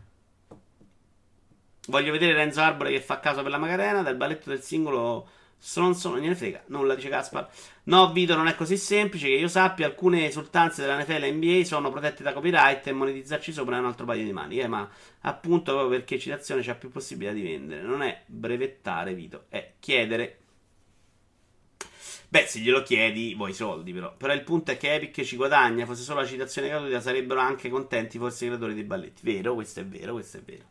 Voglio vedere Renzo Arbore che fa caso per la Macarena. Dal balletto del singolo Stronzo, non gliene frega, nulla, dice Caspar. No, Vito, non è così semplice. Che io sappia, alcune esultanze della NFL e NBA sono protette da copyright e monetizzarci sopra è un altro paio di mani. Eh, ma appunto proprio perché citazione c'ha più possibilità di vendere. Non è brevettare, Vito, è chiedere. Beh, se glielo chiedi, vuoi i soldi, però. Però il punto è che Epic ci guadagna. Fosse solo la citazione gratuita, sarebbero anche contenti forse i creatori dei balletti. Vero, questo è vero, questo è vero.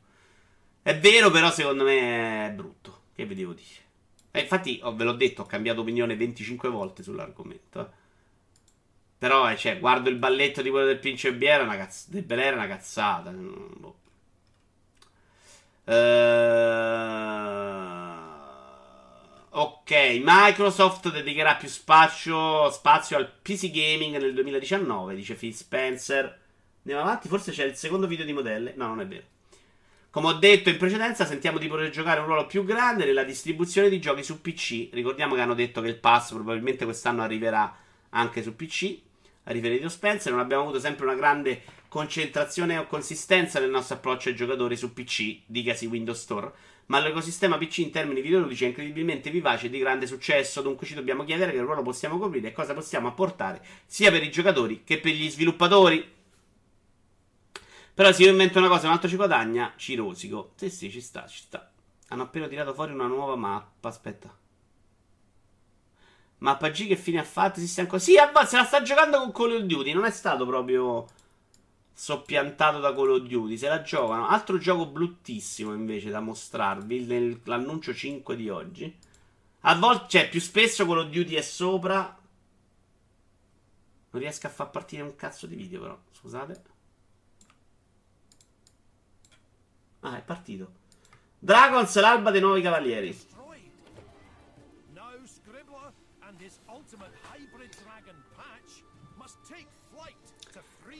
È vero, però secondo me è brutto. Che vi devo dire? Eh, infatti, oh, ve l'ho detto, ho cambiato opinione 25 volte sull'argomento. Eh. Però, eh, cioè, guardo il balletto di quello del Principe Biera, una cazz- del Bel Air una cazzata. Boh. Uh, ok, Microsoft dedicherà più spazio, spazio al PC gaming nel 2019, dice Phil Spencer. Andiamo avanti, forse c'è il secondo video di modelle. No, non è vero. Come ho detto in precedenza, sentiamo di poter giocare un ruolo più grande nella distribuzione di giochi su PC. Ricordiamo che hanno detto che il pass probabilmente quest'anno arriverà anche su PC. A riferito Spencer, non abbiamo avuto sempre una grande concentrazione o consistenza nel nostro approccio ai giocatori su PC, dicasi Windows Store. Ma l'ecosistema PC in termini videoludici è incredibilmente vivace e di grande successo. Dunque, ci dobbiamo chiedere che ruolo possiamo coprire e cosa possiamo apportare sia per i giocatori che per gli sviluppatori. Però se io invento una cosa e un altro ci guadagna, ci rosico. Sì, sì, ci sta, ci sta. Hanno appena tirato fuori una nuova mappa. Aspetta. Mappa G che fine ha fatto? Si sta ancora. Sì, se la sta giocando con Call of Duty. Non è stato proprio soppiantato da Call of Duty. Se la giocano. Altro gioco bruttissimo invece da mostrarvi. Nell'annuncio 5 di oggi. A volte, cioè, più spesso Call of Duty è sopra. Non riesco a far partire un cazzo di video, però. Scusate. Ah, è partito. Dragons, l'alba dei nuovi cavalieri.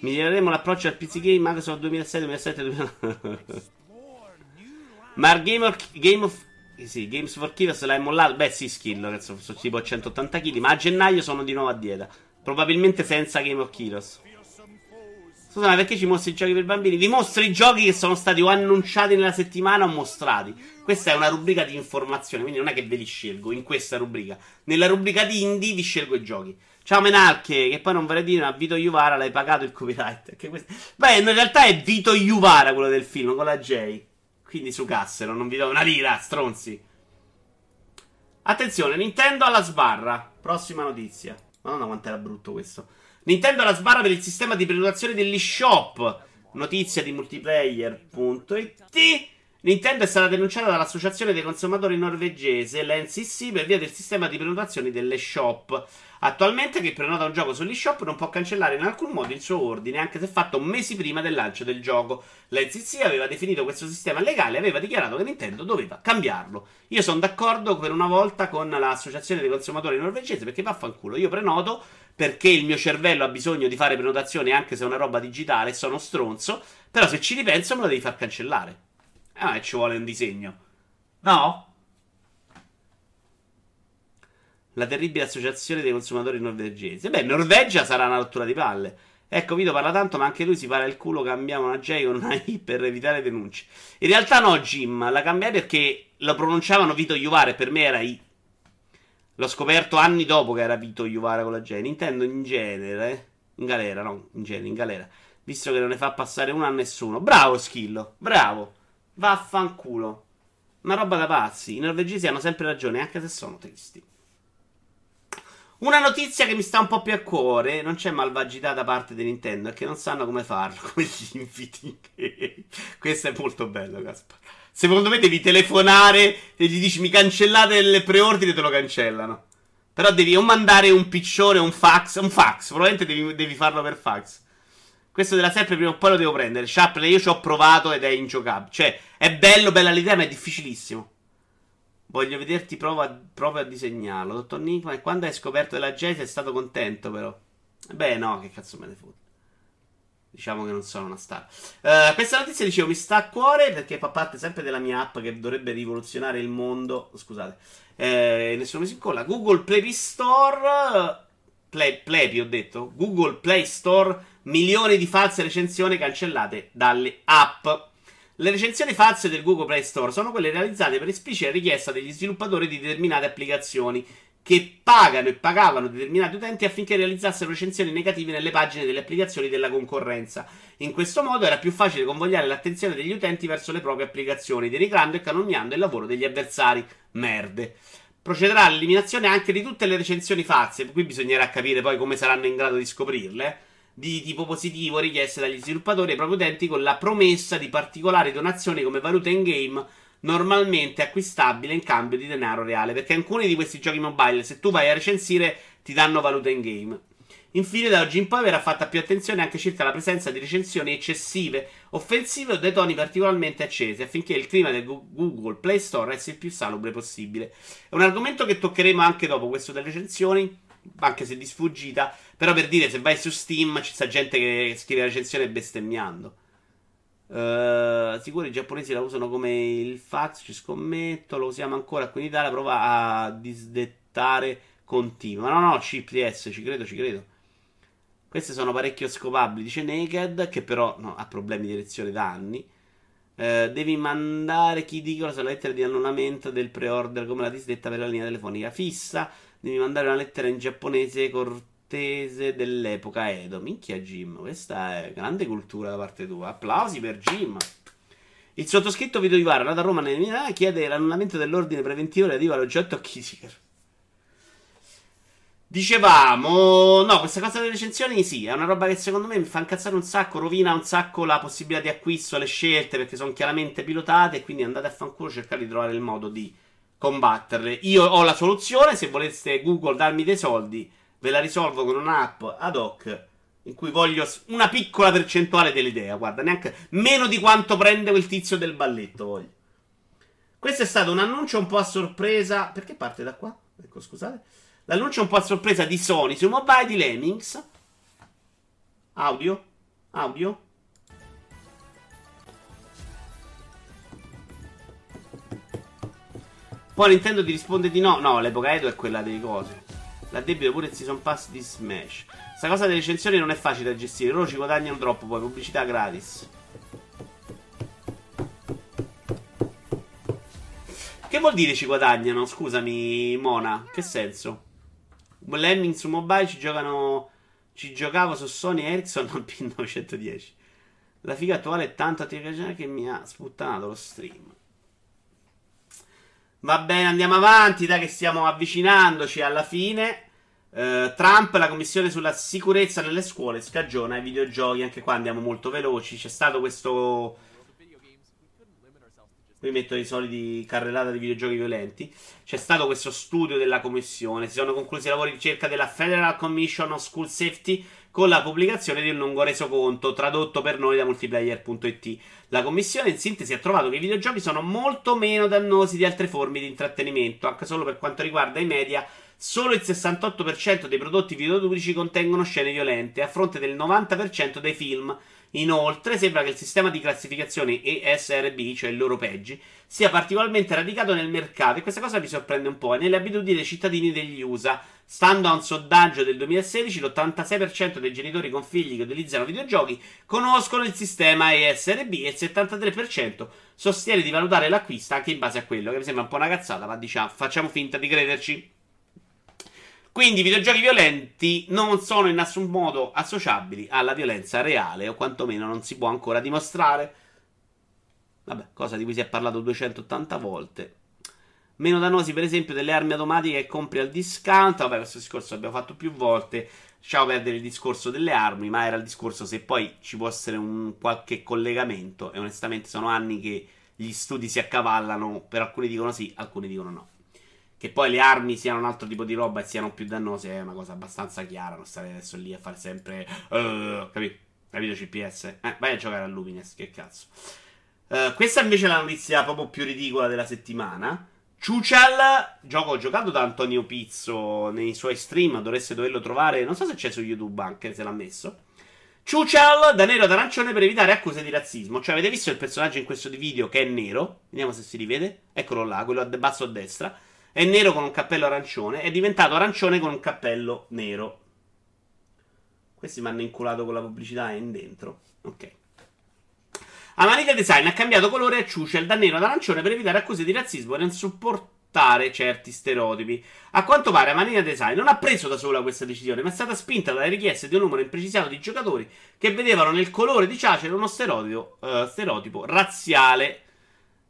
Miglioreremo l'approccio al PC Game Microsoft 2006, 2007, 2009. Ma Game of, Game of sì, Games for Killers l'hai mollato? Beh, sì, skill, adesso sono tipo 180 kg. Ma a gennaio sono di nuovo a dieta. Probabilmente senza Game of Killers. Scusa, ma perché ci mostri i giochi per bambini? Vi mostro i giochi che sono stati o annunciati nella settimana o mostrati. Questa è una rubrica di informazione, quindi non è che ve li scelgo in questa rubrica. Nella rubrica di indie vi scelgo i giochi. Ciao Menarche, che poi non vorrei dire, ma Vito Iuvara l'hai pagato il copyright. Questo... Beh, in realtà è Vito Iuvara quello del film, con la J. Quindi su Cassero, non vi do una lira, stronzi. Attenzione, Nintendo alla sbarra. Prossima notizia. Madonna quanto era brutto questo. Nintendo la sbarra per il sistema di prenotazione dell'eShop. Notizia di multiplayer.it. Nintendo è stata denunciata dall'Associazione dei consumatori norvegese, l'NCC, per via del sistema di prenotazioni dell'eShop. Attualmente chi prenota un gioco sull'eShop non può cancellare in alcun modo il suo ordine, anche se fatto mesi prima del lancio del gioco. L'NCC aveva definito questo sistema legale e aveva dichiarato che Nintendo doveva cambiarlo. Io sono d'accordo per una volta con l'Associazione dei consumatori norvegese perché vaffanculo. Io prenoto perché il mio cervello ha bisogno di fare prenotazioni anche se è una roba digitale, sono stronzo, però se ci ripenso me lo devi far cancellare. Ah, e ci vuole un disegno. No? La terribile associazione dei consumatori norvegesi. Beh, Norvegia sarà una rottura di palle. Ecco, Vito parla tanto, ma anche lui si para il culo. Cambiamo una J con una I per evitare denunce. In realtà, no, Jim. La cambiai perché lo pronunciavano Vito Iuvare. Per me era I. L'ho scoperto anni dopo che era Vito Iuvara con la J. Nintendo in genere, in galera, no, in genere, in galera. Visto che non ne fa passare una a nessuno. Bravo, Schillo, bravo. Vaffanculo. Una roba da pazzi. I norvegesi hanno sempre ragione, anche se sono tristi. Una notizia che mi sta un po' più a cuore, non c'è malvagità da parte di Nintendo, è che non sanno come farlo, [laughs] come gli inviti. Questo è molto bello, Gaspar. Secondo me devi telefonare e gli dici mi cancellate le preordine e te lo cancellano. Però devi o mandare un piccione un fax. Un fax, probabilmente devi, devi farlo per fax. Questo della sempre prima o poi lo devo prendere. Chaplin, io ci ho provato ed è ingiocabile. Cioè, è bello, bella l'idea, ma è difficilissimo. Voglio vederti prova, proprio a disegnarlo. Dottor Nick, ma quando hai scoperto della Jay sei stato contento, però. Beh, no, che cazzo me ne fotte. Diciamo che non sono una star. Uh, questa notizia, dicevo, mi sta a cuore perché fa parte sempre della mia app che dovrebbe rivoluzionare il mondo. Scusate, eh, nessuno mi si incolla. Google Play Store. Play, Play, ho detto. Google Play Store. Milioni di false recensioni cancellate dalle app. Le recensioni false del Google Play Store sono quelle realizzate per esplicita richiesta degli sviluppatori di determinate applicazioni che pagano e pagavano determinati utenti affinché realizzassero recensioni negative nelle pagine delle applicazioni della concorrenza. In questo modo era più facile convogliare l'attenzione degli utenti verso le proprie applicazioni, denigrando e calunniando il lavoro degli avversari. Merde. Procederà all'eliminazione anche di tutte le recensioni false, qui bisognerà capire poi come saranno in grado di scoprirle di tipo positivo richieste dagli sviluppatori ai propri utenti con la promessa di particolari donazioni come valuta in game normalmente acquistabile in cambio di denaro reale. Perché alcuni di questi giochi mobile, se tu vai a recensire, ti danno valuta in game. Infine, da oggi in poi verrà fatta più attenzione anche circa la presenza di recensioni eccessive, offensive o dei toni particolarmente accesi, affinché il clima del Google Play Store resti il più salubre possibile. È un argomento che toccheremo anche dopo questo delle recensioni, anche se di sfuggita, però per dire, se vai su Steam ci sta gente che scrive la recensione bestemmiando. Uh, sicuro i giapponesi la usano come il fax, ci scommetto, lo usiamo ancora qui in Italia, prova a disdettare continuo. No, no, CPS, ci credo, ci credo. Queste sono parecchio scopabili, dice Naked, che però no, ha problemi di erezione da anni. Uh, devi mandare chi dicono la lettera di annullamento del pre-order come la disdetta per la linea telefonica fissa. Devi mandare una lettera in giapponese cortese dell'epoca Edo. Minchia Jim, questa è grande cultura da parte tua. Applausi per Jim. Il sottoscritto Vito Ivara, nato a Roma nel 2000, chiede l'annullamento dell'ordine preventivo relativo all'oggetto Kissinger. Dicevamo, no, questa cosa delle recensioni sì, è una roba che secondo me mi fa incazzare un sacco, rovina un sacco la possibilità di acquisto, le scelte, perché sono chiaramente pilotate, quindi andate a fanculo cercare di trovare il modo di combatterle. Io ho la soluzione, se voleste Google darmi dei soldi, ve la risolvo con un'app ad hoc in cui voglio una piccola percentuale dell'idea. Guarda, neanche meno di quanto prende quel tizio del balletto. Voglio. Questo è stato un annuncio un po' a sorpresa. Perché parte da qua? Ecco, scusate. L'annuncio un po' a sorpresa di Sony su mobile di Lemmings. Audio. Audio. Poi Nintendo ti risponde di no. No, l'epoca Edo è quella dei cose. L'addebito pure il season pass di Smash. Questa cosa delle recensioni non è facile da gestire. Loro ci guadagnano troppo, poi pubblicità gratis. Che vuol dire ci guadagnano? Scusami, Mona. Che senso? Lemming su mobile ci giocano. Ci giocavo su Sony Ericsson al P910. La figa attuale è tanto attiva che mi ha sputtanato lo stream. Va bene, andiamo avanti, dai che stiamo avvicinandoci alla fine. Uh, Trump, la commissione sulla sicurezza nelle scuole, scagiona i videogiochi. Anche qua andiamo molto veloci. C'è stato questo. Qui metto i soliti carrellata di videogiochi violenti. C'è stato questo studio della commissione. Si sono conclusi i lavori di ricerca della Federal Commission on School Safety con la pubblicazione di un lungo resoconto tradotto per noi da multiplayer.it. La commissione in sintesi ha trovato che i videogiochi sono molto meno dannosi di altre forme di intrattenimento, anche solo per quanto riguarda i media Solo il 68% dei prodotti videoludici contengono scene violente, a fronte del 90% dei film. Inoltre, sembra che il sistema di classificazione ESRB, cioè il loro peggi, sia particolarmente radicato nel mercato e questa cosa mi sorprende un po' e nelle abitudini dei cittadini degli USA. Stando a un sondaggio del 2016, l'86% dei genitori con figli che utilizzano videogiochi conoscono il sistema ESRB e il 73% sostiene di valutare l'acquisto anche in base a quello, che mi sembra un po' una cazzata, ma diciamo, facciamo finta di crederci. Quindi i videogiochi violenti non sono in nessun modo associabili alla violenza reale, o quantomeno non si può ancora dimostrare. Vabbè, cosa di cui si è parlato 280 volte. Meno dannosi, per esempio, delle armi automatiche che compri al discount. Vabbè, questo discorso l'abbiamo fatto più volte. Lasciamo perdere il discorso delle armi, ma era il discorso se poi ci può essere un qualche collegamento. E onestamente sono anni che gli studi si accavallano. Per alcuni dicono sì, alcuni dicono no. Che poi le armi siano un altro tipo di roba e siano più dannose è una cosa abbastanza chiara. Non stare adesso lì a fare sempre. Uh, capito? Capito CPS? Eh, vai a giocare a Lumines, che cazzo. Uh, questa invece è la notizia proprio più ridicola della settimana. Ciucial, gioco giocato da Antonio Pizzo nei suoi stream, dovreste doverlo trovare, non so se c'è su YouTube anche, se l'ha messo. Ciucial da nero ad arancione per evitare accuse di razzismo. Cioè, avete visto il personaggio in questo video che è nero? Vediamo se si rivede. Eccolo là, quello a basso a destra. È nero con un cappello arancione. È diventato arancione con un cappello nero. Questi mi hanno inculato con la pubblicità in dentro. Ok. Amanita Design ha cambiato colore a Ciucel da nero ad arancione per evitare accuse di razzismo e non supportare certi stereotipi. A quanto pare Amanita Design non ha preso da sola questa decisione, ma è stata spinta dalle richieste di un numero imprecisato di giocatori che vedevano nel colore di Ciacel uno stereotipo, uh, stereotipo razziale.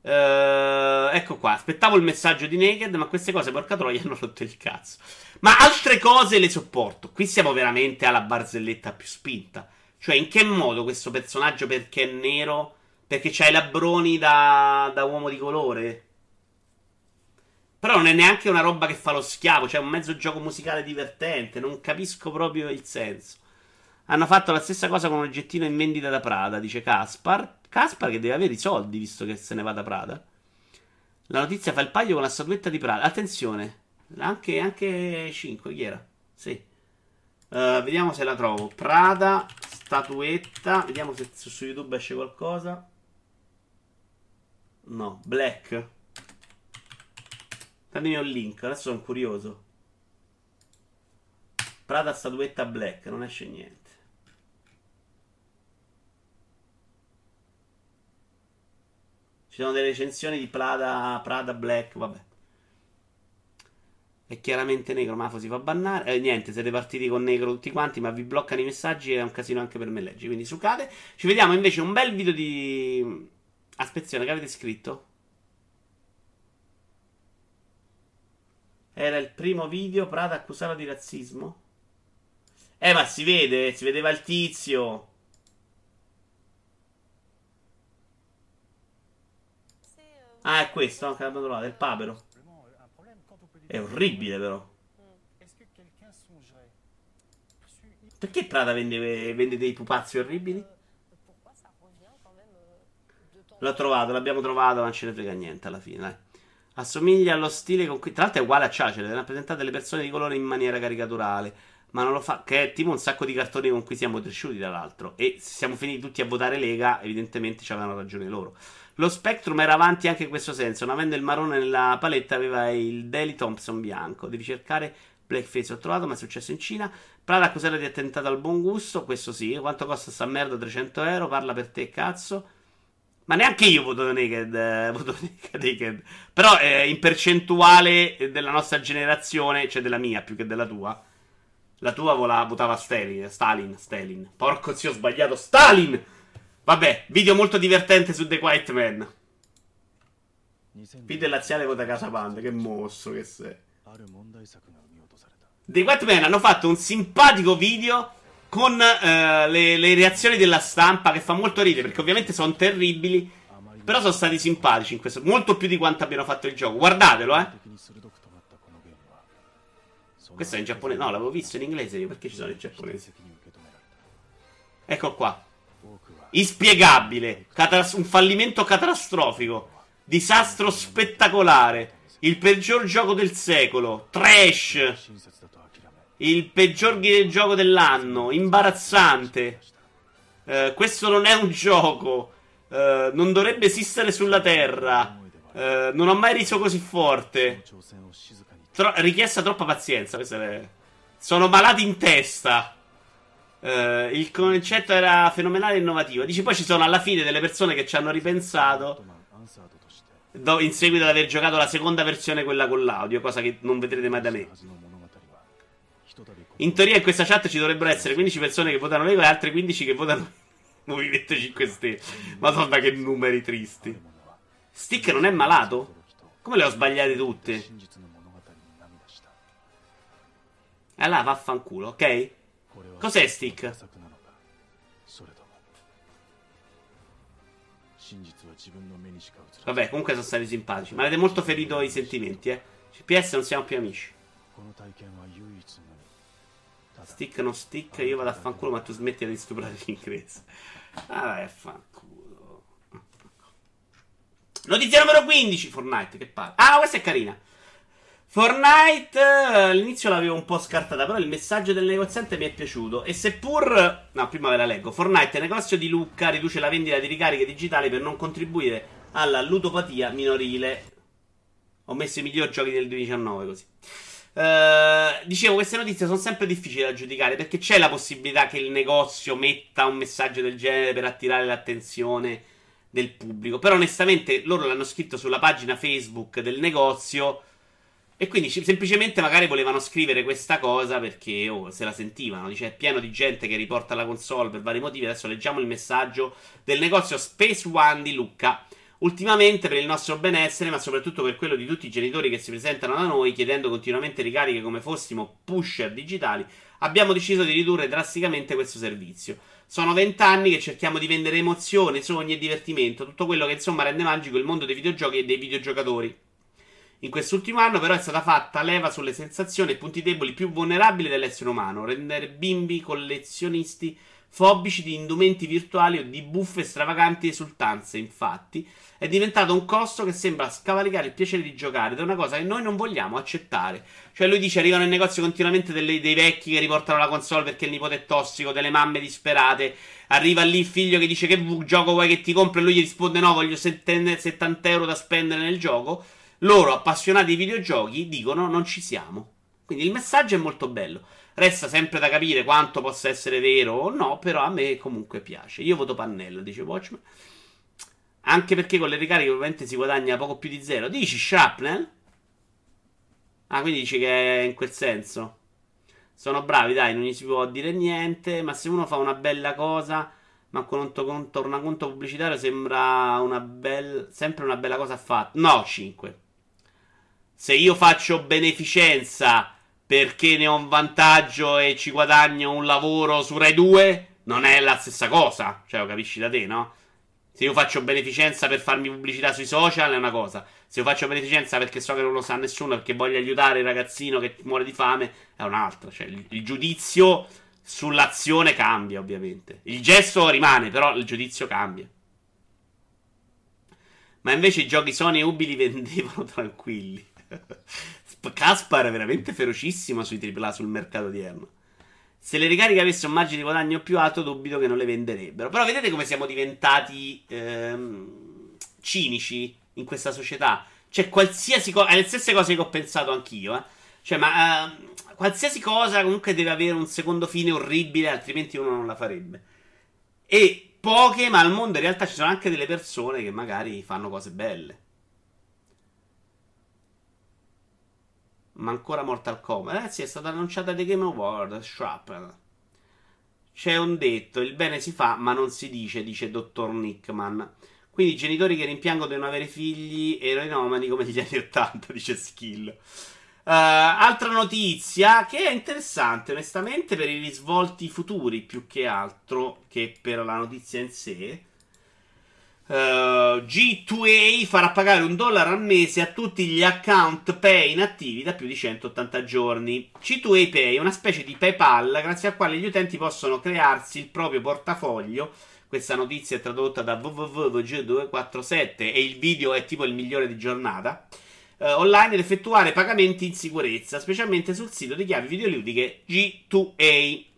Uh, ecco qua, aspettavo il messaggio di Naked, ma queste cose, porca troia, [laughs] hanno rotto il cazzo. Ma altre cose le sopporto. Qui siamo veramente alla barzelletta più spinta. Cioè, in che modo questo personaggio, perché è nero, perché c'ha i labbroni da, da uomo di colore? Però non è neanche una roba che fa lo schiavo, cioè un mezzo gioco musicale divertente. Non capisco proprio il senso. Hanno fatto la stessa cosa con un oggettino in vendita da Prada, dice Caspar. Caspar che deve avere i soldi visto che se ne va da Prada. La notizia fa il paio con la statuetta di Prada. Attenzione, anche, anche 5, chi era? Sì. Uh, vediamo se la trovo. Prada, statuetta. Vediamo se su YouTube esce qualcosa. No, Black. Dammi un link, adesso sono curioso. Prada, statuetta Black, non esce niente. Ci sono delle recensioni di Prada, Prada Black, vabbè. È chiaramente negro, Mafo si fa bannare. Eh, niente, siete partiti con negro tutti quanti, ma vi bloccano i messaggi e è un casino anche per me leggi. Quindi sucate. Ci vediamo invece un bel video di... Aspezione, che avete scritto? Era il primo video, Prada accusato di razzismo? Eh, ma si vede, si vedeva il tizio. Ah, è questo, anche l'abbiamo trovato, è il papero. È orribile, però. Perché Prada vende, vende dei pupazzi orribili? L'ho trovato, l'abbiamo trovato, ma non ce ne frega niente alla fine. Dai. Assomiglia allo stile con cui. Tra l'altro è uguale a Ciacere, rappresentate le persone di colore in maniera caricaturale. Ma non lo fa. Che è tipo un sacco di cartoni con cui siamo cresciuti, tra l'altro. E se siamo finiti tutti a votare Lega, evidentemente ci avevano ragione loro. Lo Spectrum era avanti anche in questo senso. Non avendo il marrone nella paletta, aveva il Daily Thompson bianco. Devi cercare Blackface. Ho trovato, ma è successo in Cina. Prada accusata di attentato al buon gusto. Questo sì. Quanto costa sta merda? 300 euro. Parla per te, cazzo. Ma neanche io voto naked. Eh, voto [laughs] naked. Però eh, in percentuale della nostra generazione, cioè della mia più che della tua. La tua votava Stalin. Stalin. Stalin. Porco zio, ho sbagliato. Stalin! Vabbè, video molto divertente su The Quiet Man. Video laziale vota Casa che mostro che sei. The Quiet Man hanno fatto un simpatico video con uh, le, le, reazioni della stampa che fa molto ridere perché ovviamente sono terribili. Però sono stati simpatici in questo. Molto più di quanto abbiano fatto il gioco. Guardatelo, eh. Questo è in giapponese. No, l'avevo visto in inglese io. Perché ci sono in giapponese? Ecco qua. Inspiegabile. Catast- un fallimento catastrofico. Disastro spettacolare. Il peggior gioco del secolo. Trash. Il peggior gioco dell'anno. Imbarazzante. Uh, questo non è un gioco. Uh, non dovrebbe esistere sulla Terra. Uh, non ho mai riso così forte. Tro- richiesta troppa pazienza. È... Sono malati in testa. Uh, il concetto era fenomenale e innovativo. Dici, poi ci sono alla fine delle persone che ci hanno ripensato. Do, in seguito ad aver giocato la seconda versione, quella con l'audio, cosa che non vedrete mai da me. In teoria, in questa chat ci dovrebbero essere 15 persone che votano Lego e altre 15 che votano [laughs] Movimento 5 Stelle. Madonna, che numeri tristi. Stick non è malato? Come le ho sbagliate tutte? Allora vaffanculo, ok? Cos'è Stick? Vabbè, comunque sono stati simpatici. Ma avete molto ferito i sentimenti, eh. CPS non siamo più amici. Stick non stick, io vado a fanculo, ma tu smetti di stuprare l'inglese. Ah, vai fanculo. Notizia numero 15, Fortnite, che palle. Ah, questa è carina. Fortnite all'inizio l'avevo un po' scartata, però il messaggio del negoziante mi è piaciuto. E seppur. No, prima ve la leggo. Fortnite, negozio di Lucca, riduce la vendita di ricariche digitali per non contribuire alla ludopatia minorile. Ho messo i migliori giochi del 2019 così. Uh, dicevo, queste notizie sono sempre difficili da giudicare perché c'è la possibilità che il negozio metta un messaggio del genere per attirare l'attenzione del pubblico. Però onestamente loro l'hanno scritto sulla pagina Facebook del negozio e quindi semplicemente magari volevano scrivere questa cosa perché oh, se la sentivano. Dice è pieno di gente che riporta la console per vari motivi. Adesso leggiamo il messaggio del negozio Space One di Lucca. Ultimamente per il nostro benessere, ma soprattutto per quello di tutti i genitori che si presentano da noi chiedendo continuamente ricariche come fossimo pusher digitali, abbiamo deciso di ridurre drasticamente questo servizio. Sono vent'anni che cerchiamo di vendere emozione, sogni e divertimento, tutto quello che insomma rende magico il mondo dei videogiochi e dei videogiocatori. In quest'ultimo anno, però, è stata fatta leva sulle sensazioni e punti deboli più vulnerabili dell'essere umano, rendere bimbi collezionisti fobici di indumenti virtuali o di buffe stravaganti esultanze. Infatti, è diventato un costo che sembra scavalcare il piacere di giocare ed è una cosa che noi non vogliamo accettare. Cioè, lui dice: arrivano in negozio continuamente delle, dei vecchi che riportano la console perché il nipote è tossico, delle mamme disperate. Arriva lì il figlio che dice: Che gioco vuoi che ti compri? E lui gli risponde: No, voglio 70 euro da spendere nel gioco loro appassionati di videogiochi dicono non ci siamo. Quindi il messaggio è molto bello. Resta sempre da capire quanto possa essere vero o no, però a me comunque piace. Io voto pannello, dice Watchman. Anche perché con le ricariche ovviamente si guadagna poco più di zero. Dici Shrapnel? Ah, quindi dici che è in quel senso. Sono bravi, dai, non gli si può dire niente. Ma se uno fa una bella cosa, ma con un, con tornaconto pubblicitario sembra una bella. Sempre una bella cosa fatta. No, 5 se io faccio beneficenza perché ne ho un vantaggio e ci guadagno un lavoro su Rai 2, non è la stessa cosa. Cioè, lo capisci da te, no? Se io faccio beneficenza per farmi pubblicità sui social è una cosa. Se io faccio beneficenza perché so che non lo sa nessuno, perché voglio aiutare il ragazzino che muore di fame, è un'altra. Cioè, il, il giudizio sull'azione cambia, ovviamente. Il gesto rimane, però il giudizio cambia. Ma invece i giochi Sony e Ubi li [laughs] vendevano tranquilli. [laughs] Caspar è veramente ferocissimo sui AAA sul mercato odierno. Se le ricariche avessero un margine di guadagno più alto, dubito che non le venderebbero. Però vedete come siamo diventati ehm, cinici in questa società. Cioè, qualsiasi cosa. È le stesse cose che ho pensato anch'io, eh. Cioè, ma uh, qualsiasi cosa comunque deve avere un secondo fine orribile, altrimenti uno non la farebbe. E poche, ma al mondo in realtà ci sono anche delle persone che magari fanno cose belle. Ma ancora Mortal Kombat. Eh sì, è stata annunciata The Game Award. Shrapnel. C'è un detto: il bene si fa, ma non si dice, dice Dottor Nickman. Quindi genitori che rimpiangono di non avere figli eroinomani come gli [laughs] anni 80, dice Skill. Uh, altra notizia che è interessante, onestamente, per i risvolti futuri più che altro che per la notizia in sé. Uh, G2A farà pagare un dollaro al mese a tutti gli account pay inattivi da più di 180 giorni. G2A Pay è una specie di PayPal grazie al quale gli utenti possono crearsi il proprio portafoglio. Questa notizia è tradotta da www.g247 e il video è tipo il migliore di giornata. Uh, online ed effettuare pagamenti in sicurezza, specialmente sul sito di chiavi videoludiche G2A.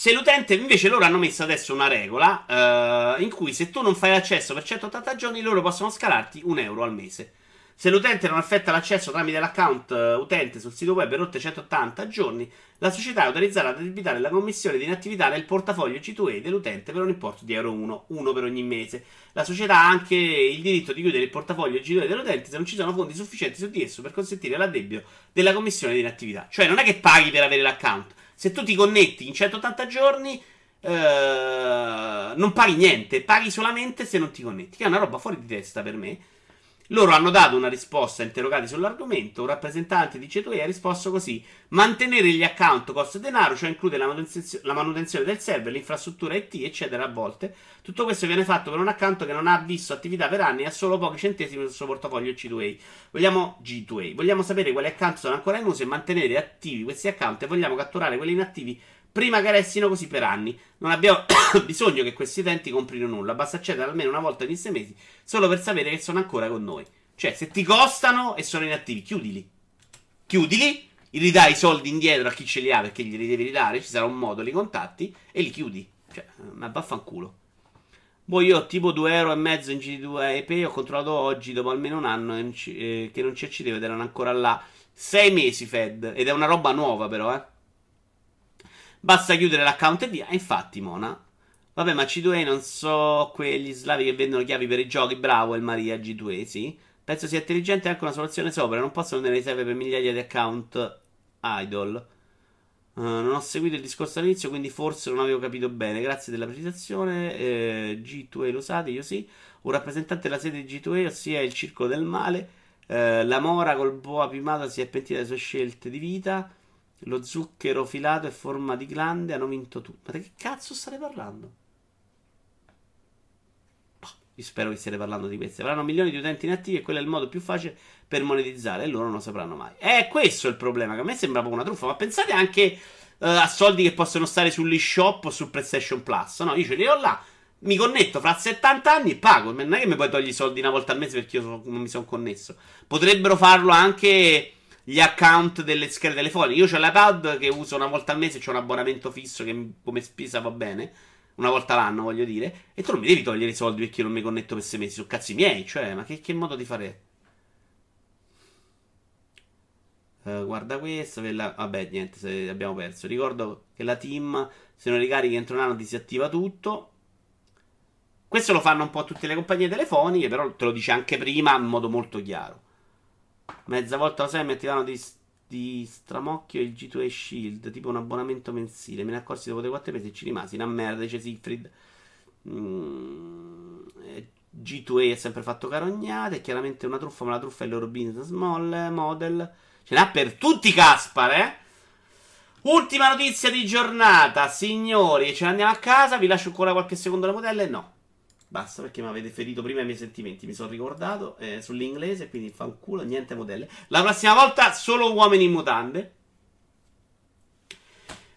Se l'utente invece loro hanno messo adesso una regola uh, in cui se tu non fai l'accesso per 180 giorni loro possono scalarti un euro al mese. Se l'utente non effetta l'accesso tramite l'account uh, utente sul sito web per oltre 180 giorni, la società è autorizzata ad addebitare la commissione di inattività nel portafoglio G2E dell'utente per un importo di euro 1, 1 per ogni mese. La società ha anche il diritto di chiudere il portafoglio G2E dell'utente se non ci sono fondi sufficienti su di esso per consentire l'addebito della commissione di inattività. Cioè non è che paghi per avere l'account se tu ti connetti in 180 giorni, eh, non paghi niente, paghi solamente se non ti connetti, che è una roba fuori di testa per me. Loro hanno dato una risposta interrogati sull'argomento. Un rappresentante di C2E ha risposto così: Mantenere gli account costa denaro, cioè include la, manutenzio- la, manutenzione del server, l'infrastruttura IT, eccetera. A volte tutto questo viene fatto per un account che non ha visto attività per anni e ha solo pochi centesimi sul suo portafoglio C2A. Vogliamo G2A. Vogliamo sapere quali account sono ancora in uso e mantenere attivi questi account e vogliamo catturare quelli inattivi prima che restino così per anni. Non abbiamo [coughs] bisogno che questi utenti comprino nulla, basta accedere almeno una volta ogni sei mesi solo per sapere che sono ancora con noi. Cioè, se ti costano e sono inattivi, chiudili. Chiudili, ridai i soldi indietro a chi ce li ha perché glieli devi ridare, ci sarà un modo, li contatti e li chiudi. Cioè, ma vaffanculo. Boh, io ho tipo 2 euro e mezzo in GT2 EP, ho controllato oggi, dopo almeno un anno eh, che non ci accedevo ed erano ancora là. 6 mesi Fed, ed è una roba nuova però, eh. Basta chiudere l'account e via. Infatti, Mona. Vabbè, ma C2A non so quegli slavi che vendono chiavi per i giochi. Bravo, il Maria G2A, sì. Penso sia intelligente anche una soluzione sopra. Non possono tenere riserve per migliaia di account idol. Uh, non ho seguito il discorso all'inizio, quindi forse non avevo capito bene. Grazie della precisazione. Eh, G2A lo usate, io sì. Un rappresentante della sede di G2A, ossia il circolo del male. Eh, la mora col boa pimato si è pentita delle sue scelte di vita. Lo zucchero filato e forma di glande hanno vinto tutto. Ma di che cazzo state parlando? Io spero che stiate parlando di queste. Avranno milioni di utenti inattivi e quello è il modo più facile per monetizzare e loro non lo sapranno mai. È questo il problema, che a me sembra proprio una truffa, ma pensate anche uh, a soldi che possono stare sull'eShop o su PlayStation Plus. No, io ce li ho là, mi connetto fra 70 anni e pago. Non è che mi puoi togliere i soldi una volta al mese perché io so, non mi sono connesso. Potrebbero farlo anche gli account delle schede telefoniche. Io ho l'iPad che uso una volta al mese, c'ho un abbonamento fisso che come spesa va bene una volta l'anno, voglio dire, e tu non mi devi togliere i soldi perché io non mi connetto per sei mesi, sono cazzi miei, cioè, ma che, che modo di fare? Uh, guarda questo, la... vabbè, niente, abbiamo perso. Ricordo che la team, se non ricarichi entro un anno, disattiva tutto. Questo lo fanno un po' tutte le compagnie telefoniche, però te lo dice anche prima in modo molto chiaro. Mezza volta lo sai, mi attivano di di stramocchio il G2A Shield, tipo un abbonamento mensile. Me ne accorsi dopo dei 4 mesi e ci rimasi. Una merda, dice Siegfried. Mm, G2A è sempre fatto carognate. È chiaramente una truffa, ma la truffa è il loro business model. Ce n'ha per tutti Caspar, eh? Ultima notizia di giornata, signori. Ce ne andiamo a casa. Vi lascio ancora qualche secondo le modelle? No. Basta perché mi avete ferito prima i miei sentimenti. Mi sono ricordato eh, sull'inglese, quindi fa un culo, niente modelle. La prossima volta solo uomini in mutande.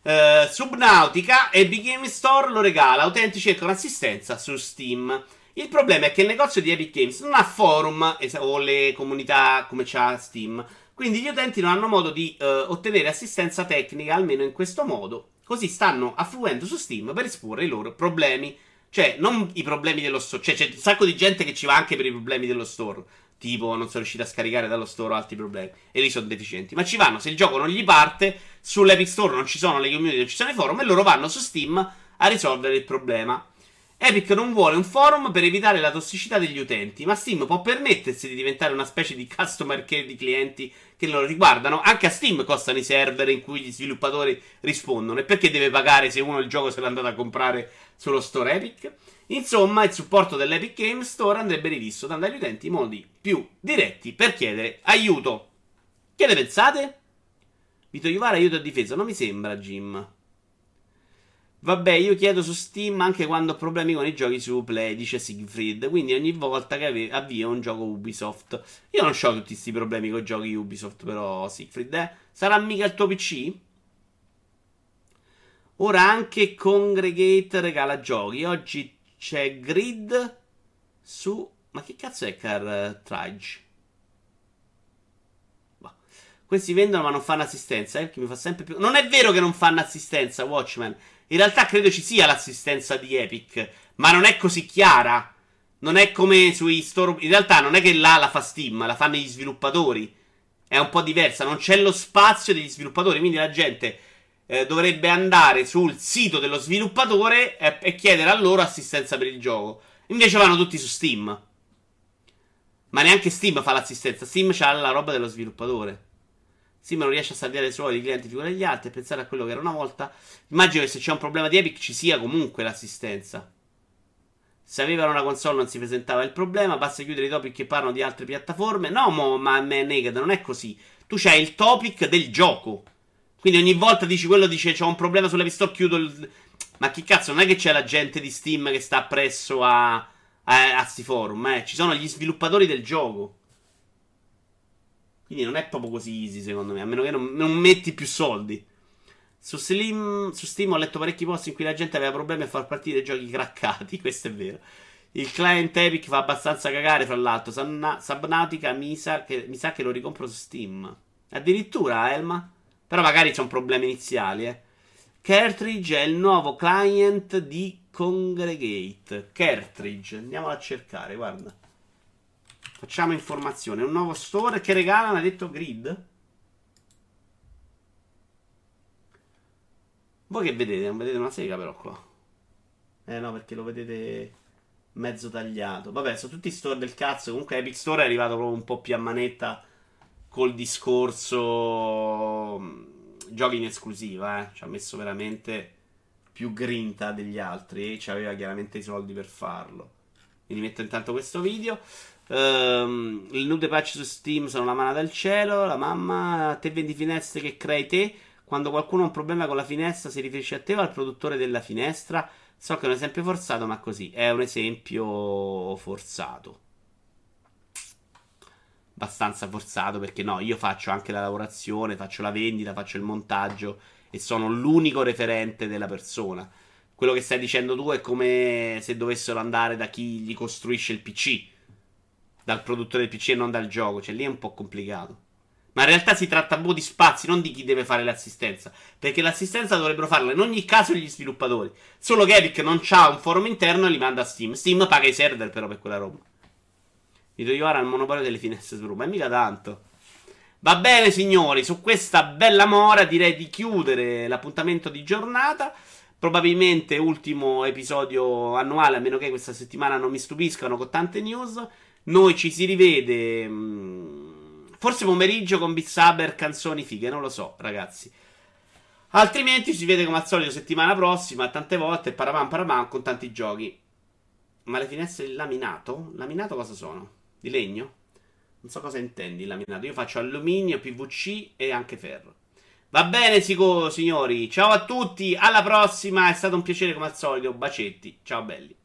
Uh, Subnautica e Big Game Store lo regala. Utenti cercano assistenza su Steam. Il problema è che il negozio di Epic Games non ha forum o le comunità come c'ha Steam. Quindi gli utenti non hanno modo di uh, ottenere assistenza tecnica, almeno in questo modo. Così stanno affluendo su Steam per esporre i loro problemi. Cioè, non i problemi dello store. Cioè, c'è un sacco di gente che ci va anche per i problemi dello store. Tipo, non sono riusciti a scaricare dallo store altri problemi. E lì sono deficienti. Ma ci vanno, se il gioco non gli parte, sull'Epic Store non ci sono le community, non ci sono i forum, e loro vanno su Steam a risolvere il problema. Epic non vuole un forum per evitare la tossicità degli utenti, ma Steam può permettersi di diventare una specie di customer care di clienti che lo riguardano. Anche a Steam costano i server in cui gli sviluppatori rispondono. E perché deve pagare se uno il gioco se l'è andato a comprare sullo store Epic? Insomma, il supporto dell'Epic Games Store andrebbe rivisto, dando agli utenti modi più diretti per chiedere aiuto. Che ne pensate? Vito Iuvara aiuto a difesa, non mi sembra, Jim. Vabbè, io chiedo su Steam anche quando ho problemi con i giochi su Play, dice Siegfried. Quindi ogni volta che avvio un gioco Ubisoft. Io non ho tutti questi problemi con i giochi Ubisoft, però, Siegfried, eh? Sarà mica il tuo PC? Ora anche Congregate regala giochi. Oggi c'è Grid su. Ma che cazzo è Cartridge? Boh. Questi vendono ma non fanno assistenza, eh? Che mi fa sempre più. Non è vero che non fanno assistenza, Watchman. In realtà credo ci sia l'assistenza di Epic, ma non è così chiara. Non è come sui store. In realtà non è che là la fa Steam, la fanno gli sviluppatori. È un po' diversa, non c'è lo spazio degli sviluppatori, quindi la gente eh, dovrebbe andare sul sito dello sviluppatore e, e chiedere a loro assistenza per il gioco. Invece vanno tutti su Steam. Ma neanche Steam fa l'assistenza, Steam c'ha la roba dello sviluppatore. Steam non riesce a salire i suoi clienti figura degli altri e pensare a quello che era una volta. Immagino che se c'è un problema di Epic ci sia comunque l'assistenza. Se avevano una console non si presentava il problema, basta chiudere i topic che parlano di altre piattaforme. No, mo, ma Naked non è così. Tu c'hai il topic del gioco. Quindi ogni volta dici quello dice c'ho un problema sulla pistol, chiudo il... Ma che cazzo, non è che c'è la gente di Steam che sta presso a, a, a sti forum, eh. Ci sono gli sviluppatori del gioco. Quindi non è proprio così easy, secondo me. A meno che non, non metti più soldi. Su, Slim, su Steam ho letto parecchi post in cui la gente aveva problemi a far partire giochi craccati. [laughs] Questo è vero. Il client Epic fa abbastanza cagare, fra l'altro. Subnautica mi sa, che, mi sa che lo ricompro su Steam. Addirittura, Elma. Però magari c'è un problema iniziali, eh. Cartridge è il nuovo client di Congregate. Cartridge, andiamolo a cercare, guarda. Facciamo informazione. Un nuovo store che regala, mi ha detto Grid. Voi che vedete? Non vedete una sega però qua. Eh no, perché lo vedete mezzo tagliato. Vabbè, sono tutti store del cazzo. Comunque Epic Store è arrivato proprio un po' più a manetta col discorso mm, giochi in esclusiva, eh. Ci ha messo veramente più grinta degli altri e ci aveva chiaramente i soldi per farlo. Vi rimetto intanto questo video. Um, il nude patch su Steam sono la mano del cielo. La mamma, te vendi finestre che crei te. Quando qualcuno ha un problema con la finestra, si riferisce a te o al produttore della finestra. So che è un esempio forzato, ma così è un esempio forzato. Abbastanza forzato perché no, io faccio anche la lavorazione, faccio la vendita, faccio il montaggio e sono l'unico referente della persona. Quello che stai dicendo tu è come se dovessero andare da chi gli costruisce il PC, dal produttore del PC e non dal gioco, cioè lì è un po' complicato. Ma in realtà si tratta po' di spazi, non di chi deve fare l'assistenza. Perché l'assistenza dovrebbero farla in ogni caso gli sviluppatori. Solo che Epic non ha un forum interno e li manda a Steam. Steam paga i server però per quella roba. Vito Iovara il monopolio delle finestre su Ma mica tanto. Va bene, signori, su questa bella mora direi di chiudere l'appuntamento di giornata. Probabilmente ultimo episodio annuale, a meno che questa settimana non mi stupiscano con tante news. Noi ci si rivede. Mh, mm, Forse pomeriggio con Beat Saber, canzoni fighe, non lo so, ragazzi. Altrimenti ci vede come al solito settimana prossima, tante volte, paravam paravam, con tanti giochi. Ma le finestre in laminato? Laminato cosa sono? Di legno? Non so cosa intendi laminato. Io faccio alluminio, PVC e anche ferro. Va bene, signori. Ciao a tutti. Alla prossima. È stato un piacere come al solito. Bacetti. Ciao belli.